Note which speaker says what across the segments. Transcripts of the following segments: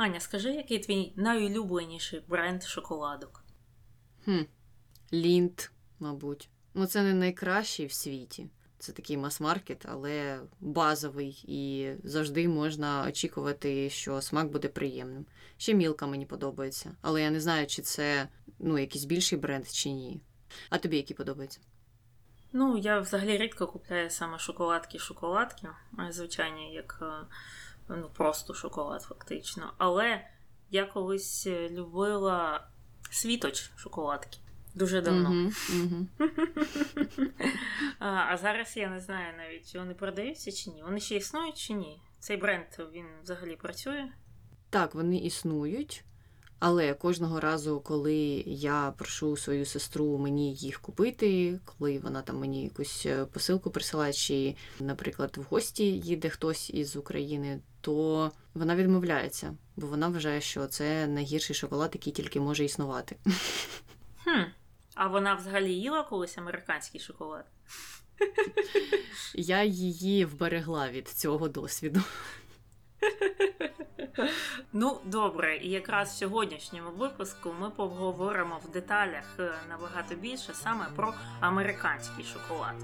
Speaker 1: Аня, скажи, який твій найулюбленіший бренд шоколадок?
Speaker 2: Хм, Лінт, мабуть. Ну, це не найкращий в світі. Це такий мас-маркет, але базовий, і завжди можна очікувати, що смак буде приємним. Ще мілка мені подобається, але я не знаю, чи це ну, якийсь більший бренд, чи ні. А тобі який подобається?
Speaker 1: Ну, я взагалі рідко купляю саме шоколадки-шоколадки, звичайні, як е, ну, просто шоколад, фактично. Але я колись любила світоч шоколадки. Дуже давно.
Speaker 2: Угу, угу.
Speaker 1: а, а зараз я не знаю навіть, чи вони продаються чи ні. Вони ще існують чи ні? Цей бренд він взагалі працює?
Speaker 2: Так, вони існують. Але кожного разу, коли я прошу свою сестру мені їх купити, коли вона там мені якусь е, посилку присилає, чи, наприклад, в гості їде хтось із України, то вона відмовляється, бо вона вважає, що це найгірший шоколад, який тільки може існувати.
Speaker 1: Хм. А вона взагалі їла колись американський шоколад?
Speaker 2: Я її вберегла від цього досвіду.
Speaker 1: Ну, добре, і якраз в сьогоднішньому випуску ми поговоримо в деталях е, набагато більше саме про американський шоколад.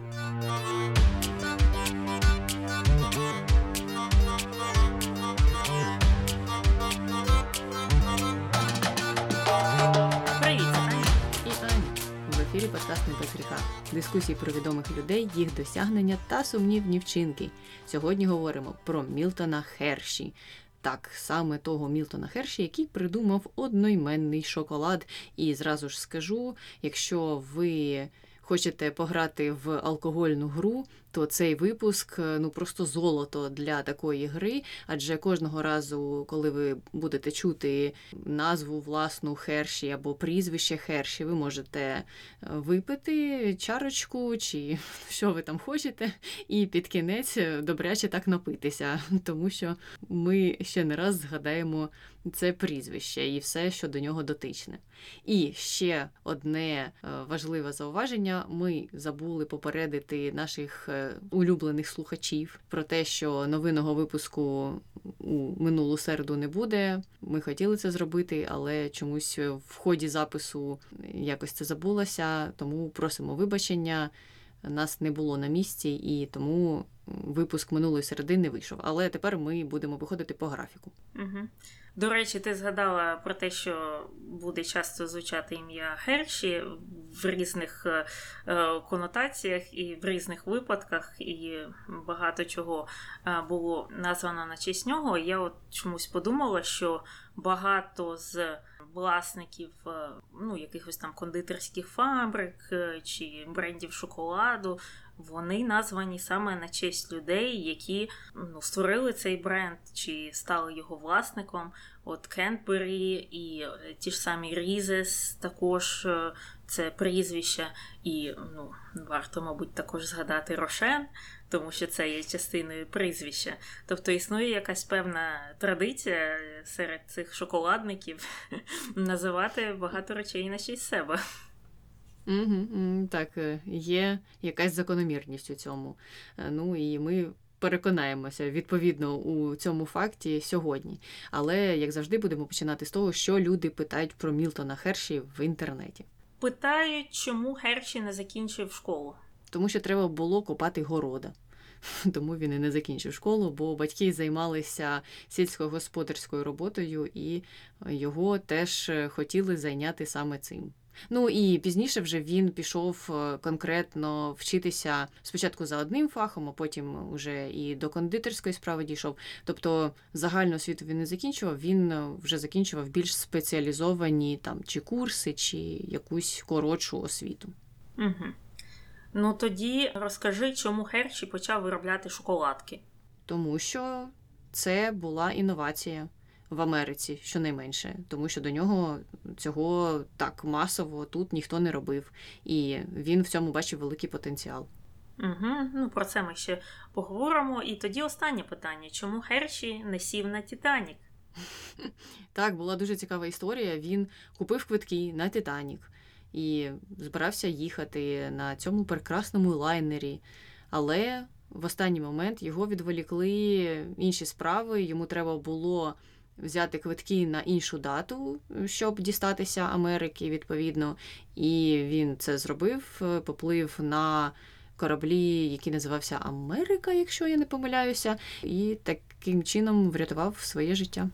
Speaker 2: Ефірі подкаст «Не без гріха». Дискусії про відомих людей, їх досягнення та сумнівні вчинки. Сьогодні говоримо про Мілтона Херші. Так, саме того Мілтона Херші, який придумав одноіменний шоколад. І зразу ж скажу, якщо ви хочете пограти в алкогольну гру, то цей випуск ну просто золото для такої гри. Адже кожного разу, коли ви будете чути назву власну Херші або прізвище Херші, ви можете випити чарочку чи що ви там хочете, і під кінець добряче так напитися, тому що ми ще не раз згадаємо це прізвище і все, що до нього дотичне. І ще одне важливе зауваження: ми забули попередити наших улюблених слухачів про те, що новинного випуску у минулу середу не буде. Ми хотіли це зробити, але чомусь в ході запису якось це забулося, тому просимо вибачення. Нас не було на місці, і тому випуск минулої середи не вийшов. Але тепер ми будемо виходити по графіку.
Speaker 1: Угу. До речі, ти згадала про те, що буде часто звучати ім'я Герші в різних е, конотаціях і в різних випадках, і багато чого е, було названо на честь нього. Я от чомусь подумала, що багато з власників е, ну, якихось там кондитерських фабрик чи брендів шоколаду вони названі саме на честь людей, які ну, створили цей бренд чи стали його власником. От Cadbury і е, ті ж самі Reese's також е, це прізвище, і ну, варто, мабуть, також згадати Рошен, тому що це є частиною прізвища. Тобто існує якась певна традиція серед цих шоколадників називати багато речей на честь себе.
Speaker 2: Угу, Так, е, є якась закономірність у цьому. Е, ну і ми переконаємося відповідно у цьому факті сьогодні. Але, як завжди, будемо починати з того, що люди питають про Мілтона Херші в інтернеті.
Speaker 1: Питають, чому Херші не закінчив школу.
Speaker 2: Тому що треба було копати города. Тому він і не закінчив школу, бо батьки займалися сільськогосподарською роботою, і його теж хотіли зайняти саме цим. Ну і пізніше вже він пішов е, конкретно вчитися спочатку за одним фахом, а потім вже і до кондитерської справи дійшов. Тобто загальну освіту він не закінчував, він е, вже закінчував більш спеціалізовані там чи курси, чи якусь коротшу освіту.
Speaker 1: Угу. Ну тоді розкажи, чому Херші почав виробляти шоколадки.
Speaker 2: Тому що це була інновація в Америці, щонайменше, тому що до нього цього так масово тут ніхто не робив, і він в цьому бачив великий потенціал.
Speaker 1: Угу, Ну про це ми ще поговоримо. І тоді останнє питання: чому Херші не сів на Титанік?
Speaker 2: Так, була дуже цікава історія. Він купив квитки на Титанік і збирався їхати на цьому прекрасному лайнері. Але в останній момент його відволікли інші справи. Йому треба було взяти квитки на іншу дату, щоб дістатися Америки, відповідно. І він це зробив, е, поплив на кораблі, який називався Америка, якщо я не помиляюся, і таким чином врятував своє життя.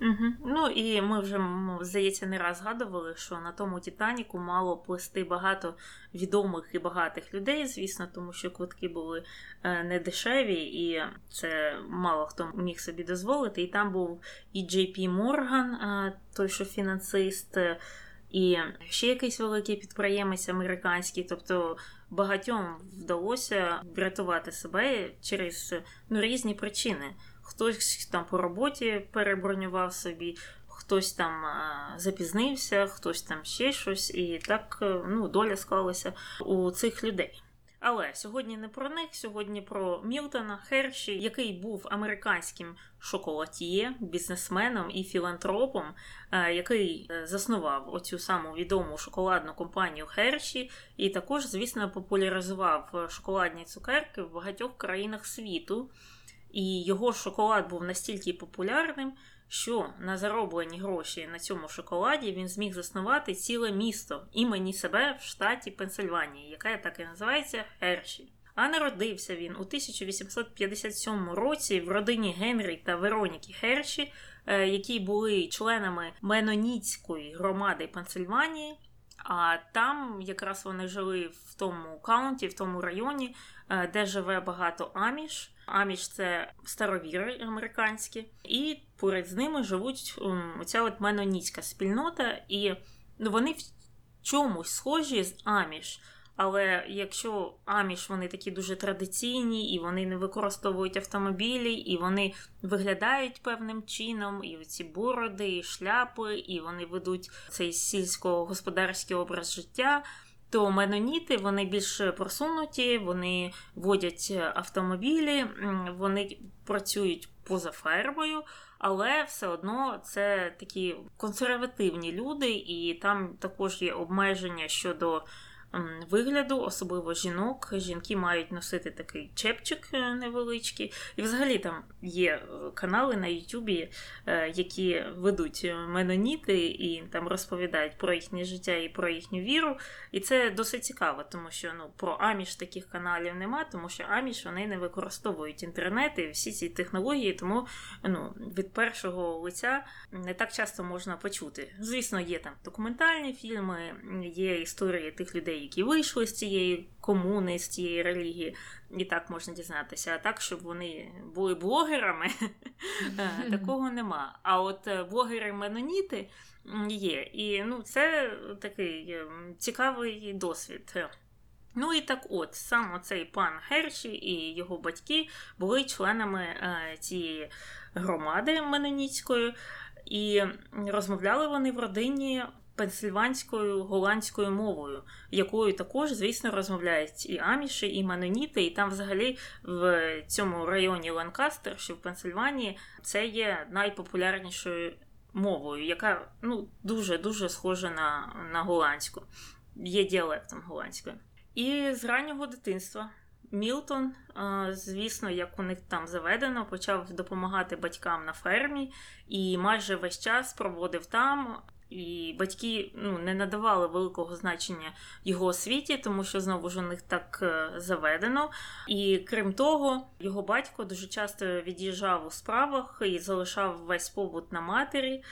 Speaker 1: Угу. Ну і ми вже, здається, не раз згадували, що на тому Титаніку мало плисти багато відомих і багатих людей, звісно, тому що квитки були е, не дешеві, і це мало хто міг собі дозволити. І там був і Джей Пі Морган, е, той, що фінансист, е, і ще якийсь великий підприємець американський. Тобто багатьом вдалося врятувати себе через ну, різні причини. Хтось там по роботі перебронював собі, хтось там запізнився, хтось там ще щось, і так е, ну, доля склалася у цих людей. Але сьогодні не про них, сьогодні про Мілтона Херші, який був американським шоколатіє, бізнесменом і філантропом, е, який е, заснував оцю саму відому шоколадну компанію Херші, і також, звісно, популяризував шоколадні цукерки в багатьох країнах світу. І його шоколад був настільки популярним, що на зароблені гроші на цьому шоколаді він зміг заснувати ціле місто імені себе в штаті Пенсильванії, яке так і називається Герші. А народився він у 1857 році в родині Генрі та Вероніки Герші, е, які були членами Меноніцької громади Пенсильванії. А там якраз вони жили в тому county, в тому районі, е, де живе багато аміш. Аміш це старовіри американські, і поряд з ними живуть оця от меноніцька спільнота, і ну, вони в чомусь схожі з аміш. Але якщо аміш вони такі дуже традиційні, і вони не використовують автомобілі, і вони виглядають певним чином, і ці бороди, і шляпи, і вони ведуть цей сільськогосподарський образ життя, то меноніти вони більш просунуті, вони водять автомобілі, вони працюють поза фермою, але все одно це такі консервативні люди, і там також є обмеження щодо вигляду, особливо жінок. Жінки мають носити такий чепчик е, невеличкий. І взагалі там є е, канали на Ютубі, е, які ведуть меноніти і там розповідають про їхнє життя і про їхню віру. І це досить цікаво, тому що ну, про Аміш таких каналів нема, тому що Аміш вони не використовують інтернет і всі ці технології, тому ну, від першого лиця не так часто можна почути. Звісно, є там документальні фільми, є історії тих людей які вийшли з цієї комуни, з цієї релігії, і так можна дізнатися. А так, щоб вони були блогерами, е, такого нема. А от е, блогери-меноніти є. І ну, це такий е, цікавий досвід. Ну і так от, сам оцей пан Герші і його батьки були членами цієї громади Меноніцької, і розмовляли вони в родині пенсильванською голландською мовою, якою також, звісно, розмовляють і аміші, і маноніти, і там, взагалі, в цьому районі Ланкастер, що в Пенсильванії, це є найпопулярнішою мовою, яка ну, дуже дуже схожа на, на голландську, є діалектом голландської. І з раннього дитинства. Мілтон, звісно, як у них там заведено, почав допомагати батькам на фермі і майже весь час проводив там, і батьки ну, не надавали великого значення його освіті, тому що знову ж у них так е, заведено. І крім того, його батько дуже часто від'їжджав у справах і залишав весь побут на матері.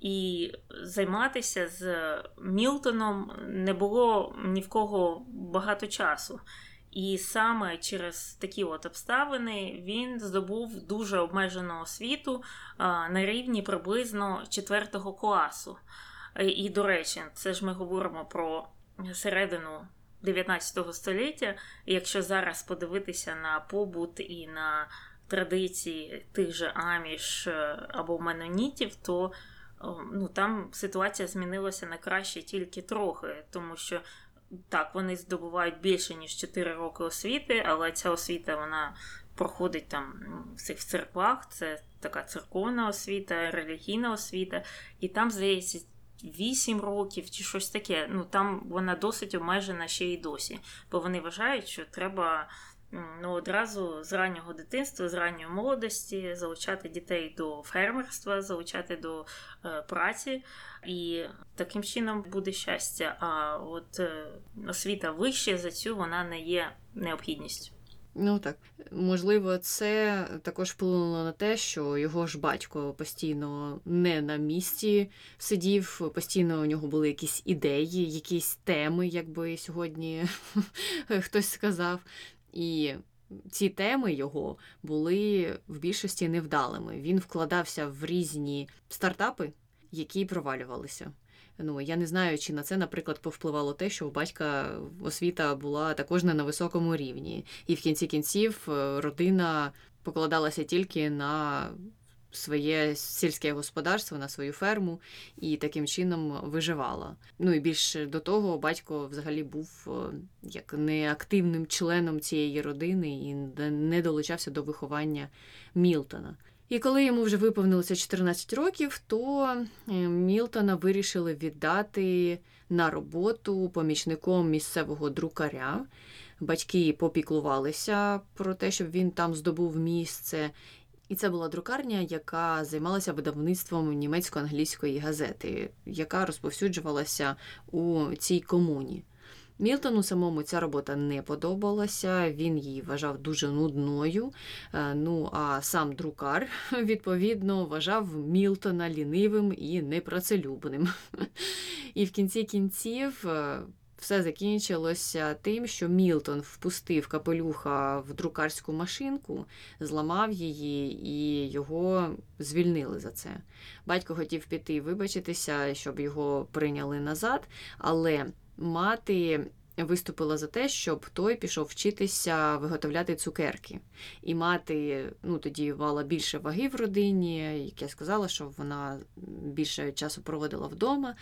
Speaker 1: І займатися з Мілтоном не було ні в кого багато часу. І саме через такі от обставини він здобув дуже обмежену освіту на рівні приблизно 4 класу. І, до речі, це ж ми говоримо про середину 19 століття. Якщо зараз подивитися на побут і на традиції тих же аміш е, або менонітів, то ну, там ситуація змінилася на краще тільки трохи, тому що. Так, вони здобувають більше, ніж 4 роки освіти, але ця освіта вона проходить там в цих церквах, це така церковна освіта, релігійна освіта, і там, здається, 8 років чи щось таке. Ну там вона досить обмежена ще й досі, бо вони вважають, що треба ну, одразу з раннього дитинства, з ранньої молодості залучати дітей до фермерства, залучати до е, праці, і таким чином буде щастя. А от е, освіта вище за цю вона не є необхідністю.
Speaker 2: Ну так, можливо, це також вплинуло на те, що його ж батько постійно не на місці сидів, постійно у нього були якісь ідеї, якісь теми, якби сьогодні хтось сказав. І ці теми його були в більшості невдалими. Він вкладався в різні стартапи, які провалювалися. Ну, я не знаю, чи на це, наприклад, повпливало те, що у батька освіта була також не на високому рівні, і в кінці кінців е, родина покладалася тільки на своє сільське господарство, на свою ферму і таким чином виживала. Ну і більше до того, батько взагалі був е, як неактивним членом цієї родини і не долучався до виховання Мілтона. І коли йому вже виповнилося 14 років, то е, Мілтона вирішили віддати на роботу помічником місцевого друкаря. Батьки попіклувалися про те, щоб він там здобув місце. І це була друкарня, яка займалася видавництвом німецько-англійської газети, яка розповсюджувалася у цій комуні. Мілтону самому ця робота не подобалася, він її вважав дуже нудною. Е, ну а сам друкар, відповідно, вважав Мілтона лінивим і непрацелюбним. І в кінці кінців. Все закінчилося тим, що Мілтон впустив капелюха в друкарську машинку, зламав її, і його звільнили за це. Батько хотів піти вибачитися, щоб його прийняли назад, але мати виступила за те, щоб той пішов вчитися виготовляти цукерки. І мати ну, тоді мала більше ваги в родині, як я сказала, що вона більше часу проводила вдома.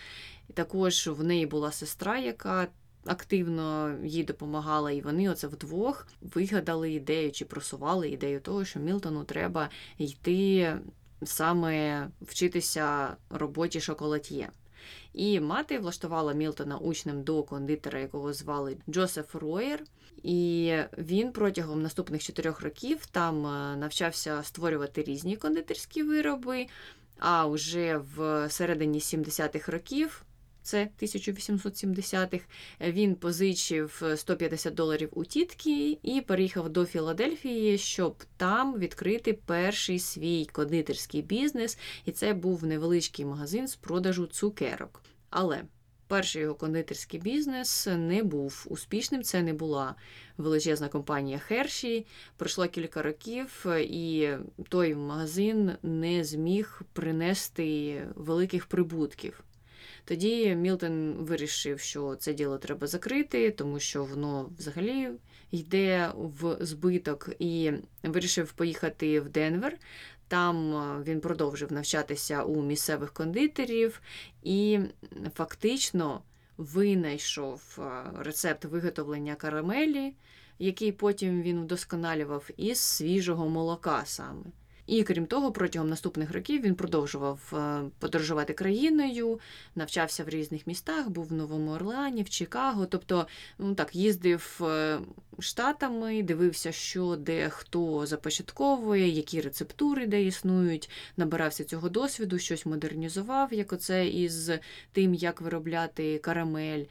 Speaker 2: І також в неї була сестра, яка. Активно їй допомагала, і вони оце вдвох вигадали ідею чи просували ідею того, що Мілтону треба йти саме вчитися роботі шоколад'є. І мати влаштувала Мілтона учнем до кондитера, якого звали Джосеф Роєр. І він протягом наступних чотирьох років там е, навчався створювати різні кондитерські вироби. А вже в середині 70-х років це 1870-х, він позичив 150 доларів у тітки і переїхав до Філадельфії, щоб там відкрити перший свій кондитерський бізнес, і це був невеличкий магазин з продажу цукерок. Але перший його кондитерський бізнес не був успішним. Це не була величезна компанія Херші. Пройшло кілька років, і той магазин не зміг принести великих прибутків. Тоді Мілтон вирішив, що це діло треба закрити, тому що воно взагалі йде в збиток, і вирішив поїхати в Денвер. Там він продовжив навчатися у місцевих кондитерів і фактично винайшов рецепт виготовлення карамелі, який потім він вдосконалював із свіжого молока саме. І крім того, протягом наступних років він продовжував е, подорожувати країною, навчався в різних містах, був в Новому Орлеані, в Чикаго. Тобто, ну так, їздив е, штатами, дивився, що де хто започатковує, які рецептури де існують, набирався цього досвіду, щось модернізував, як оце із тим, як виробляти карамель.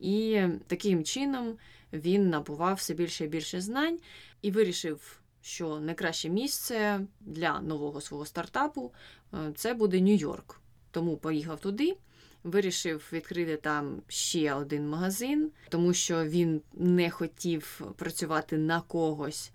Speaker 2: І таким чином він набував все більше і більше знань і вирішив що найкраще місце для нового свого стартапу е, це буде Нью-Йорк. Тому поїхав туди. Вирішив відкрити там ще один магазин, тому що він не хотів працювати на когось.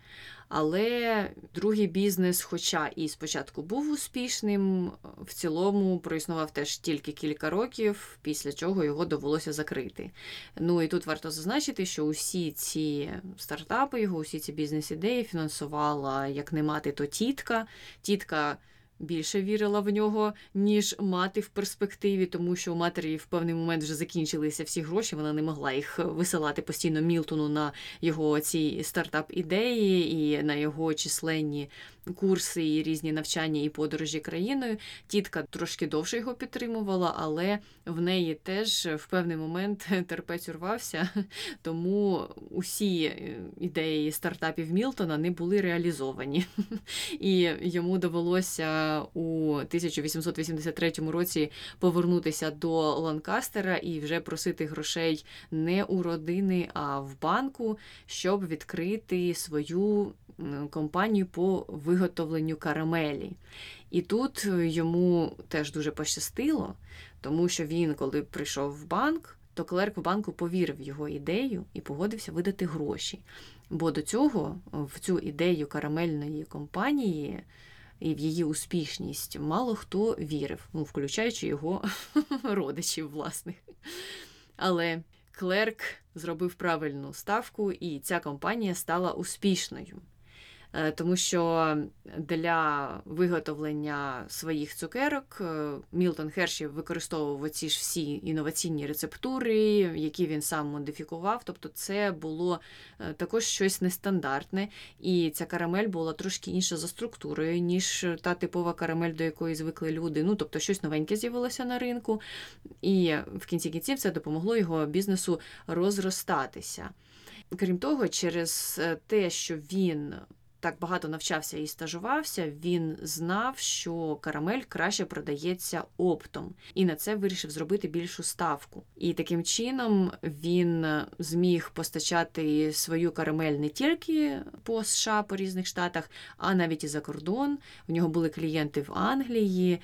Speaker 2: Але другий бізнес, хоча і спочатку був успішним, в цілому проіснував теж тільки кілька років, після чого його довелося закрити. Ну і тут варто зазначити, що усі ці стартапи, його, усі ці бізнес-ідеї фінансувала як не мати, то тітка. Тітка більше вірила в нього, ніж мати в перспективі, тому що у матері в певний момент вже закінчилися всі гроші. Вона не могла їх висилати постійно Мілтону на його ці стартап-ідеї і на його численні курси і різні навчання і подорожі країною. Тітка трошки довше його підтримувала, але в неї теж в певний момент терпець урвався, тому усі е, ідеї стартапів Мілтона не були реалізовані. І йому довелося у 1883 році повернутися до Ланкастера і вже просити грошей не у родини, а в банку, щоб відкрити свою компанію по виготовленню карамелі. І тут йому теж дуже пощастило, тому що він, коли прийшов в банк, то клерк в банку повірив його ідею і погодився видати гроші. Бо до цього в цю ідею карамельної компанії і в її успішність мало хто вірив, ну, включаючи його родичів власних. Але клерк зробив правильну ставку, і ця компанія стала успішною. Е, тому що для виготовлення своїх цукерок е, Мілтон Херші використовував ці ж всі інноваційні рецептури, які він сам модифікував. Тобто, це було е, також щось нестандартне, і ця карамель була трошки інша за структурою, ніж та типова карамель, до якої звикли люди. Ну, тобто, щось новеньке з'явилося на ринку, і в кінці кінців це допомогло його бізнесу розростатися. Крім того, через те, що він так багато навчався і стажувався, він знав, що карамель краще продається оптом, і на це вирішив зробити більшу ставку. І таким чином він зміг постачати свою карамель не тільки по США, по різних штатах, а навіть і за кордон. У нього були клієнти в Англії.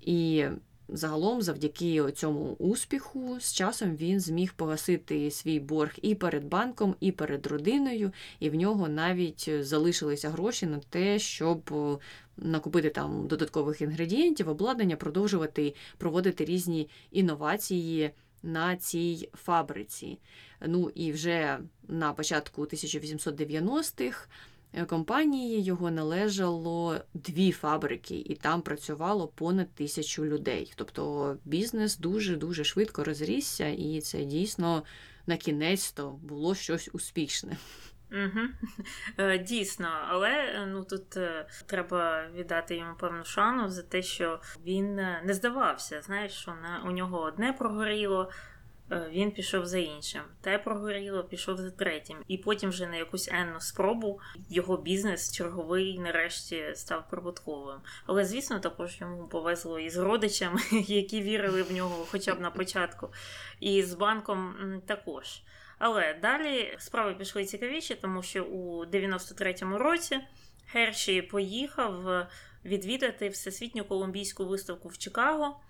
Speaker 2: І Загалом, завдяки цьому успіху, з часом він зміг погасити свій борг і перед банком, і перед родиною, і в нього навіть залишилися гроші на те, щоб накупити там додаткових інгредієнтів, обладнання, продовжувати проводити різні інновації на цій фабриці. Ну і вже на початку 1890-х Е, компанії його належало дві фабрики, і там працювало понад тисячу людей. Тобто бізнес дуже-дуже швидко розрісся, і це дійсно на кінець то було щось успішне.
Speaker 1: Угу. Дійсно, але е, ну тут треба віддати йому певну шану за те, що він не здавався. Знаєш, що на у нього одне прогоріло, Е, він пішов за іншим. Те прогоріло, пішов за третім. І потім вже на якусь енну спробу його бізнес черговий нарешті став прибутковим. Але, звісно, також йому повезло і з родичами, які вірили в нього хоча б на початку, і з банком також. Але далі справи пішли цікавіші, тому що у 93-му році Херші поїхав відвідати всесвітню колумбійську виставку в Чикаго.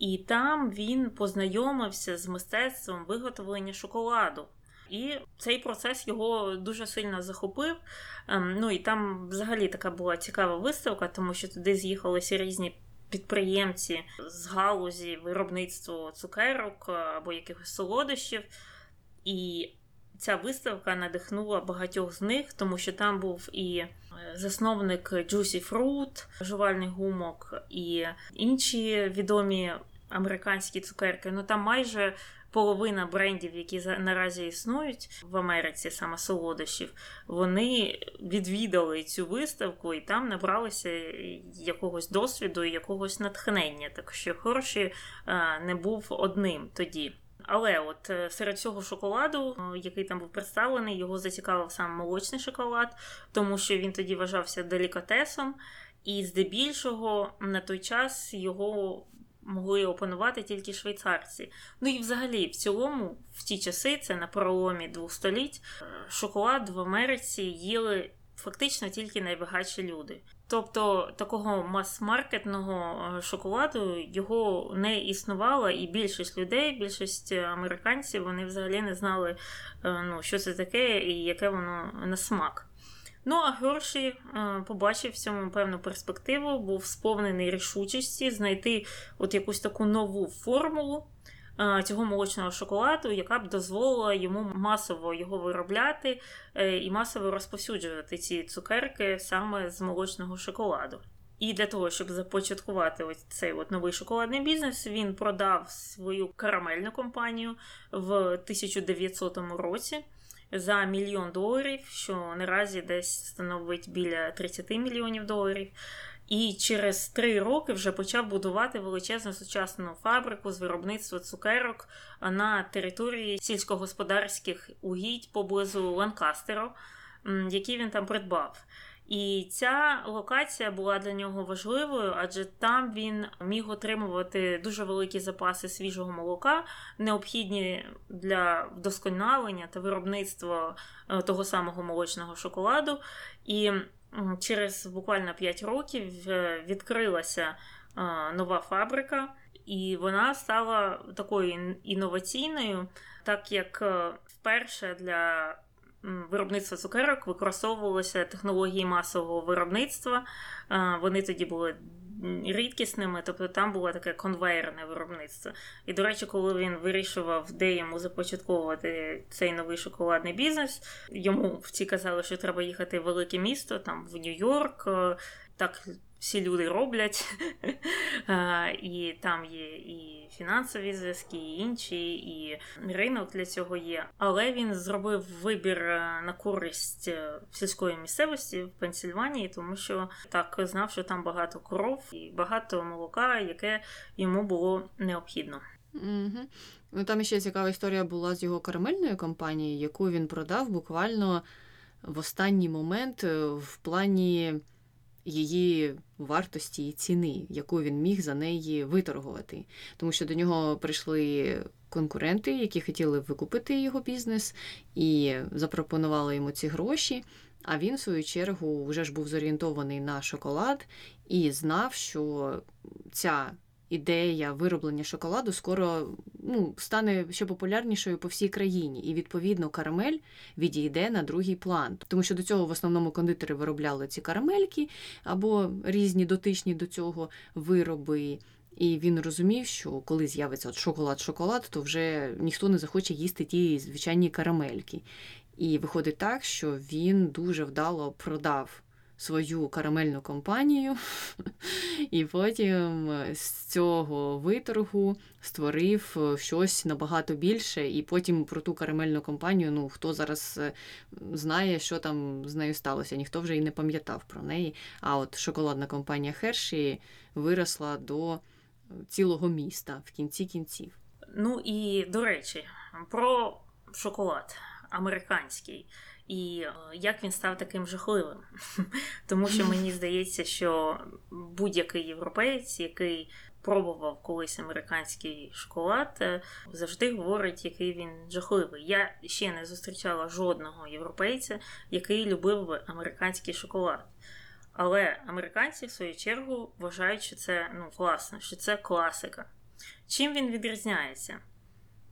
Speaker 1: І там він познайомився з мистецтвом виготовлення шоколаду. І цей процес його дуже сильно захопив. Ем, ну і там взагалі така була цікава виставка, тому що туди з'їхалися різні підприємці з галузі виробництва цукерок е, або якихось солодощів. І ця виставка надихнула багатьох з них, тому що там був і е, засновник Juicy Fruit, жувальний гумок, і інші відомі американські цукерки. Ну там майже половина брендів, які наразі існують в Америці, саме солодощів, вони відвідали цю виставку і там набралися якогось досвіду і якогось натхнення. Так що хороші не був одним тоді. Але от е, серед цього шоколаду, е, який там був представлений, його зацікавив сам молочний шоколад, тому що він тоді вважався делікатесом, і здебільшого на той час його могли опанувати тільки швейцарці. Ну і взагалі, в цілому, в ті часи, це на проломі двох століть, е, шоколад в Америці їли фактично тільки найбагатші люди. Тобто такого мас-маркетного е, шоколаду його не існувало, і більшість людей, більшість американців, вони взагалі не знали, е, ну, що це таке і яке воно на смак. Ну, а Герші е, побачив в цьому певну перспективу, був сповнений рішучості знайти от якусь таку нову формулу е, цього молочного шоколаду, яка б дозволила йому масово його виробляти е, і масово розповсюджувати ці цукерки саме з молочного шоколаду. І для того, щоб започаткувати ось цей от новий шоколадний бізнес, він продав свою карамельну компанію в 1900 році. За мільйон доларів, що наразі десь становить біля 30 мільйонів доларів. І через три роки вже почав будувати величезну сучасну фабрику з виробництва цукерок на території сільськогосподарських угідь поблизу Ланкастеру, які він там придбав. І ця локація була для нього важливою, адже там він міг отримувати дуже великі запаси свіжого молока, необхідні для вдосконалення та виробництва е, того самого молочного шоколаду. І через буквально 5 років е, відкрилася е, нова фабрика, і вона стала такою інноваційною, так як вперше для виробництва цукерок використовувалися технології масового виробництва. Вони тоді були рідкісними, тобто там було таке конвейерне виробництво. І, до речі, коли він вирішував, де йому започатковувати цей новий шоколадний бізнес, йому всі казали, що треба їхати в велике місто, там в Нью-Йорк. Так всі люди роблять, і там є і фінансові зв'язки, і інші, і ринок для цього є. Але він зробив вибір е, на користь е, сільської місцевості в Пенсільванії, тому що так знав, що там багато коров і багато молока, яке йому було необхідно.
Speaker 2: Угу. Ну там ще цікава історія була з його карамельною компанією, яку він продав буквально в останній момент е, в плані її вартості і ціни, яку він міг за неї виторгувати. Тому що до нього прийшли конкуренти, які хотіли викупити його бізнес, і запропонували йому ці гроші. А він, в свою чергу, вже ж був зорієнтований на шоколад і знав, що ця ідея вироблення шоколаду скоро ну, стане ще популярнішою по всій країні, і відповідно карамель відійде на другий план. Тому що до цього в основному кондитери виробляли ці карамельки або різні дотичні до цього вироби. І він розумів, що коли з'явиться шоколад-шоколад, то вже ніхто не захоче їсти ті звичайні карамельки. І виходить так, що він дуже вдало продав свою карамельну компанію, і потім з цього виторгу створив е, щось набагато більше. І потім про ту карамельну компанію, ну хто зараз е, знає, що там з нею сталося, ніхто вже і не пам'ятав про неї. А от шоколадна компанія Херші виросла до цілого міста в кінці кінців.
Speaker 1: Ну і до речі, про шоколад американський і е, як він став таким жахливим. Тому що мені здається, що будь-який європеєць, який пробував колись американський шоколад, е, завжди говорить, який він жахливий. Я ще не зустрічала жодного європейця, який любив би американський шоколад. Але американці, в свою чергу, вважають, що це ну, класно, що це класика. Чим він відрізняється?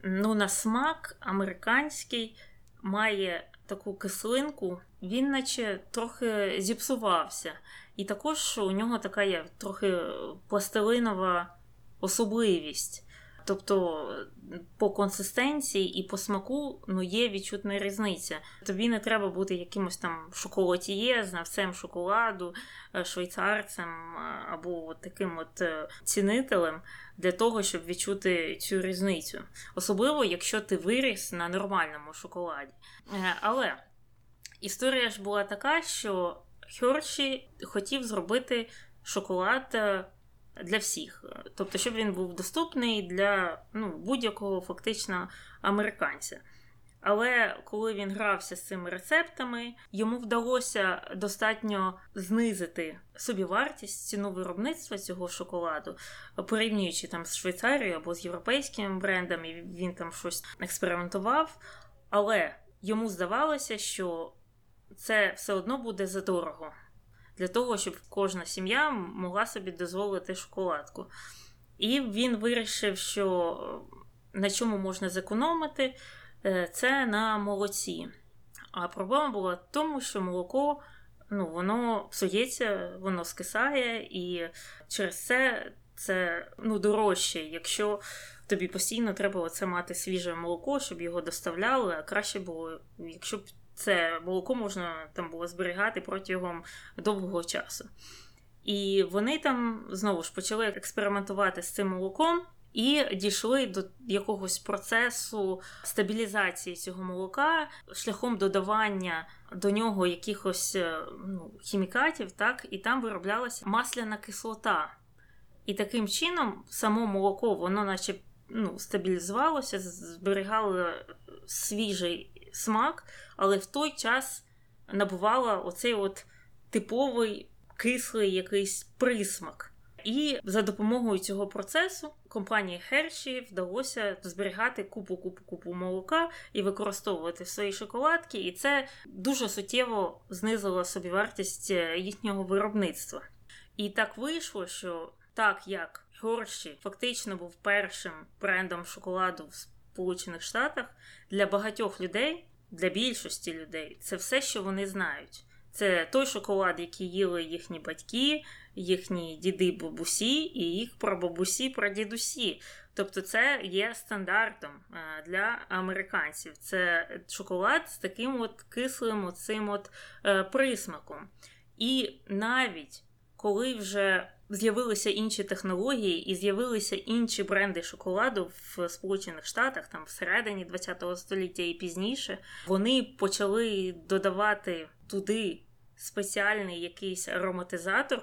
Speaker 1: Ну, на смак американський має таку кислинку, він наче трохи зіпсувався. І також у нього така є трохи пластилинова особливість. Тобто по консистенції і по смаку ну, є відчутна різниця. Тобі не треба бути якимось там шоколатіє, знавцем шоколаду, е, швейцарцем е, або таким от е, цінителем для того, щоб відчути цю різницю. Особливо, якщо ти виріс на нормальному шоколаді. Але історія ж була така, що Херші хотів зробити шоколад для всіх. Тобто, щоб він був доступний для ну, будь-якого фактично американця. Але коли він грався з цими рецептами, йому вдалося достатньо знизити собівартість ціну виробництва цього шоколаду, порівнюючи там з Швейцарією або з європейськими брендами, він там щось експериментував. Але йому здавалося, що це все одно буде задорого для того, щоб кожна сім'я могла собі дозволити шоколадку. І він вирішив, що на чому можна зекономити, е, це на молоці. А проблема була в тому, що молоко ну, воно псується, воно скисає, і через це це ну, дорожче, якщо тобі постійно треба оце мати свіже молоко, щоб його доставляли, а краще було, якщо б це молоко можна там було зберігати протягом довгого часу. І вони там знову ж почали експериментувати з цим молоком. і дійшли до якогось процесу стабілізації цього молока шляхом додавання до нього якихось е, ну, хімікатів, так, і там вироблялася масляна кислота. І таким чином само молоко, воно наче ну, стабілізувалося, зберігало свіжий смак, але в той час набувало оцей от типовий кислий якийсь присмак. І за допомогою цього процесу компанії Hershey вдалося зберігати купу купу купу молока і використовувати в своїй шоколадки, і це дуже суттєво знизило собівартість е, їхнього виробництва. І так вийшло, що так як Hershey фактично був першим брендом шоколаду в Сполучених Штатах, для багатьох людей, для більшості людей, це все, що вони знають. Це той шоколад, який їли їхні батьки, їхні діди, бабусі і їх прабабусі, прадідусі. Тобто, це є стандартом е, для американців. Це шоколад з таким от кислим оцим от е, присмаком. І навіть коли вже з'явилися інші технології і з'явилися інші бренди шоколаду в Сполучених Штатах, там всередині ХХ століття і пізніше, вони почали додавати туди спеціальний якийсь ароматизатор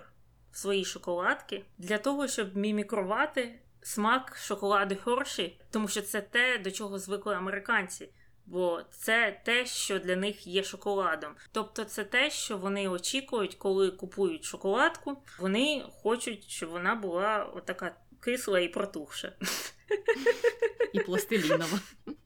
Speaker 1: в свої шоколадки для того, щоб мімікрувати смак шоколаду Херші, тому що це те, до чого звикли американці. Бо це те, що для них є шоколадом. Тобто це те, що вони очікують, коли купують шоколадку. Вони хочуть, щоб вона була отака кисла і протухша.
Speaker 2: І пластилінова.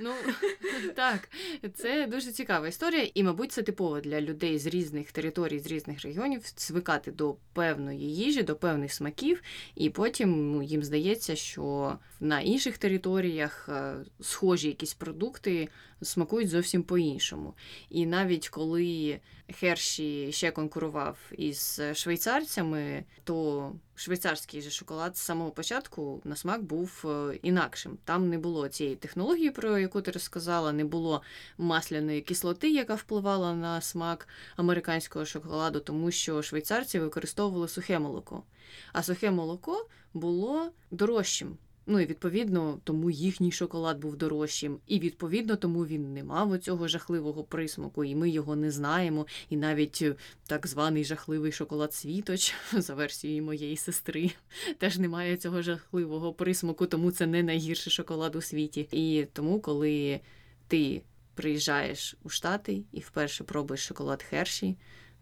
Speaker 2: Ну так, це дуже цікава історія, і, мабуть, це типово для людей з різних територій, з різних регіонів звикати до певної їжі, до певних смаків, і потім ну, їм здається, що на інших територіях е, схожі якісь продукти смакують зовсім по-іншому. І навіть коли Херші ще конкурував із швейцарцями, то швейцарський же шоколад з самого початку на смак був е, інакшим. Там не було цієї технології, про яку ти розказала, не було масляної кислоти, яка впливала на смак американського шоколаду, тому що швейцарці використовували сухе молоко. А сухе молоко було дорожчим. Ну і відповідно тому їхній шоколад був дорожчим, і відповідно тому він не мав оцього жахливого присмаку, і ми його не знаємо. І навіть е, так званий жахливий шоколад світоч за версією моєї сестри теж не має цього жахливого присмаку, тому це не найгірший шоколад у світі. І тому, коли ти приїжджаєш у Штати і вперше пробуєш шоколад Херші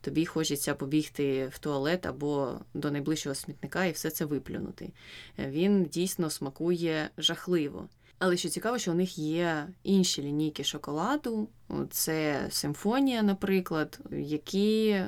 Speaker 2: тобі хочеться побігти в туалет або до найближчого смітника і все це виплюнути. Він дійсно смакує жахливо. Але що цікаво, що у них є інші лінійки шоколаду, це симфонія, наприклад, які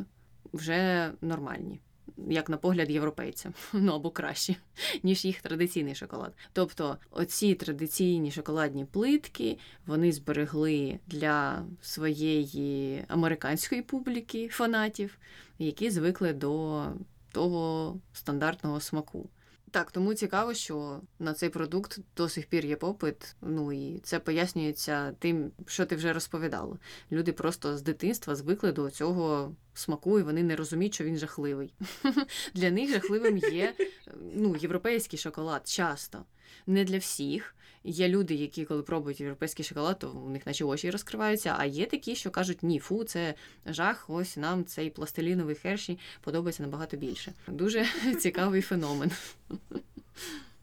Speaker 2: вже нормальні як на погляд європейця, ну або краще, ніж їх традиційний шоколад. Тобто, оці традиційні шоколадні плитки вони зберегли для своєї американської публіки, фанатів, які звикли до того стандартного смаку. Так, тому цікаво, що на цей продукт до сих пір є попит. Ну і це пояснюється тим, що ти вже розповідала. Люди просто з дитинства звикли до цього смаку, і вони не розуміють, що він жахливий. Для них жахливим є ну, європейський шоколад часто. Не для всіх. Є люди, які, коли пробують європейський шоколад, то у них наче очі розкриваються. А є такі, що кажуть, ні, фу, це жах, ось нам цей пластиліновий херші подобається набагато більше. Дуже цікавий феномен.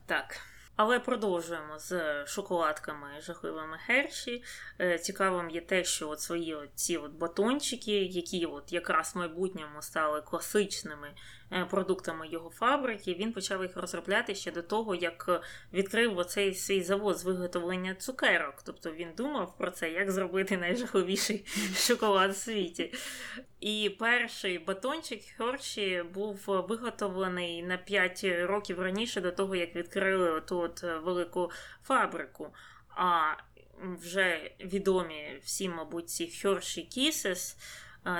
Speaker 1: Так. Але продовжуємо з шоколадками жахливими Херші. Е, цікавим є те, що от свої ці от батончики, які от якраз в майбутньому стали класичними продуктами його фабрики. Він почав їх розробляти ще до того, як відкрив оцей свій завод з виготовлення цукерок. Тобто він думав про це, як зробити найжахливіший шоколад в світі. І перший батончик Херші був виготовлений на 5 років раніше до того, як відкрили ту от велику фабрику. А вже відомі всім, мабуть, ці Hershey Kisses,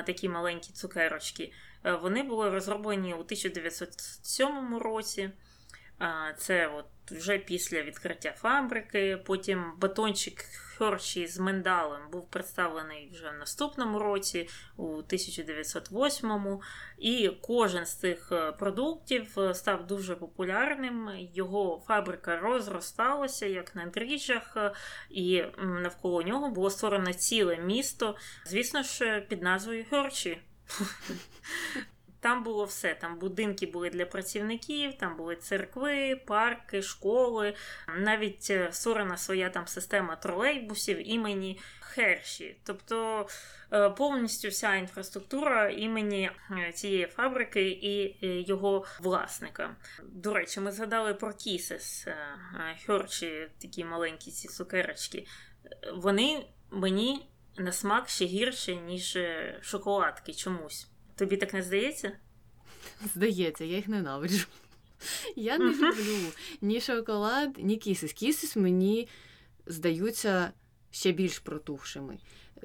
Speaker 1: такі маленькі цукерочки. Е, вони були розроблені у 1907 році. Це от вже після відкриття фабрики. Потім батончик Херші з миндалем був представлений вже в наступному році, у 1908-му. І кожен з цих е, продуктів е, став дуже популярним. Його фабрика розросталася як на дріжджах, е, і навколо нього було створено ціле місто, звісно ж, під назвою Херші. Там було все. Там будинки були для працівників, там були церкви, парки, школи, навіть е, створена своя там система тролейбусів імені Херші. Тобто е, повністю вся інфраструктура імені е, цієї фабрики і його власника. До речі, ми згадали про Кісес Херші, такі маленькі ці цукерочки. Вони мені на смак ще гірше, ніж шоколадки чомусь. Тобі так не здається?
Speaker 2: Здається, я їх ненавиджу. Я не люблю ні шоколад, ні кісис. Кісис мені здаються ще більш протухшими.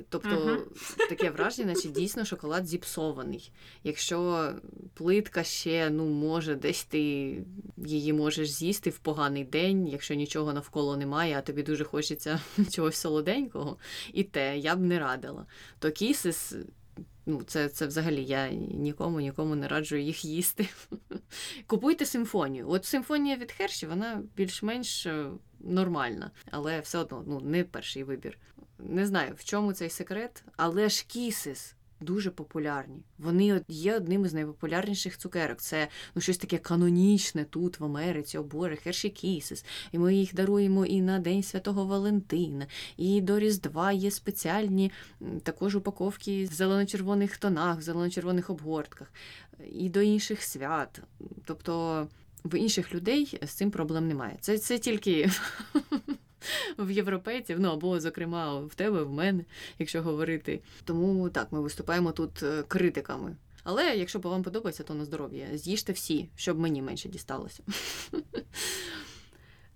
Speaker 2: Тобто uh-huh. таке враження, наче дійсно шоколад зіпсований. Якщо плитка ще, ну, може, десь ти її можеш з'їсти в поганий день, якщо нічого навколо немає, а тобі дуже хочеться чогось солоденького, і те я б не радила. То кісис Ну, це це взагалі я нікому нікому не раджу їх їсти. Купуйте симфонію. От симфонія від Херші, вона більш-менш е, нормальна, але все одно ну, не перший вибір. Не знаю, в чому цей секрет, але ж кісис дуже популярні. Вони є одним із найпопулярніших цукерок. Це ну, щось таке канонічне тут, в Америці, о Боже, Херші Кісис. І ми їх даруємо і на День Святого Валентина, і до Різдва є спеціальні також упаковки в зелено-червоних тонах, в зелено-червоних обгортках, і до інших свят. Тобто. В інших людей з цим проблем немає. Це це тільки в європейців, ну або, зокрема, в тебе, в мене, якщо говорити. Тому так, ми виступаємо тут е, критиками. Але якщо вам подобається, то на здоров'я. З'їжте всі, щоб мені менше дісталося.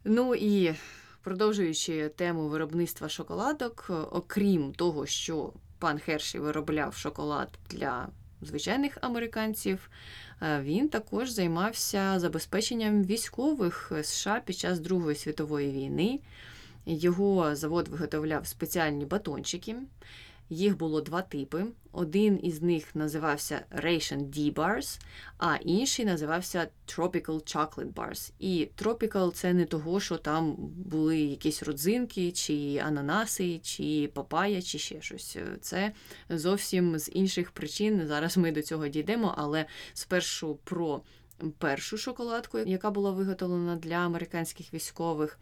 Speaker 2: Ну і продовжуючи тему виробництва шоколадок, окрім того, що пан Херші виробляв шоколад для звичайних американців, е, він також займався забезпеченням військових США під час Другої світової війни. Його завод виготовляв спеціальні батончики. Їх було два типи. Один із них називався Ration D-Bars, а інший називався Tropical Chocolate Bars. І Tropical це не того, що там були якісь родзинки, чи ананаси, чи папая, чи ще щось. Це зовсім з інших причин. Зараз ми до цього дійдемо, але спершу про першу шоколадку, яка була виготовлена для американських військових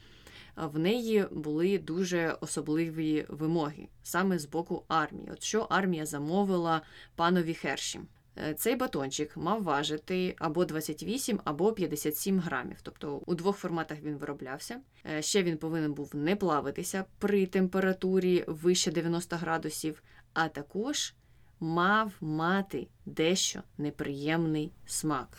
Speaker 2: в неї були дуже особливі вимоги саме з боку армії. От що армія замовила панові Херші. Е, цей батончик мав важити або 28, або 57 грамів. Тобто у двох форматах він вироблявся. Е, ще він повинен був не плавитися при температурі вище 90 градусів, а також мав мати дещо неприємний смак.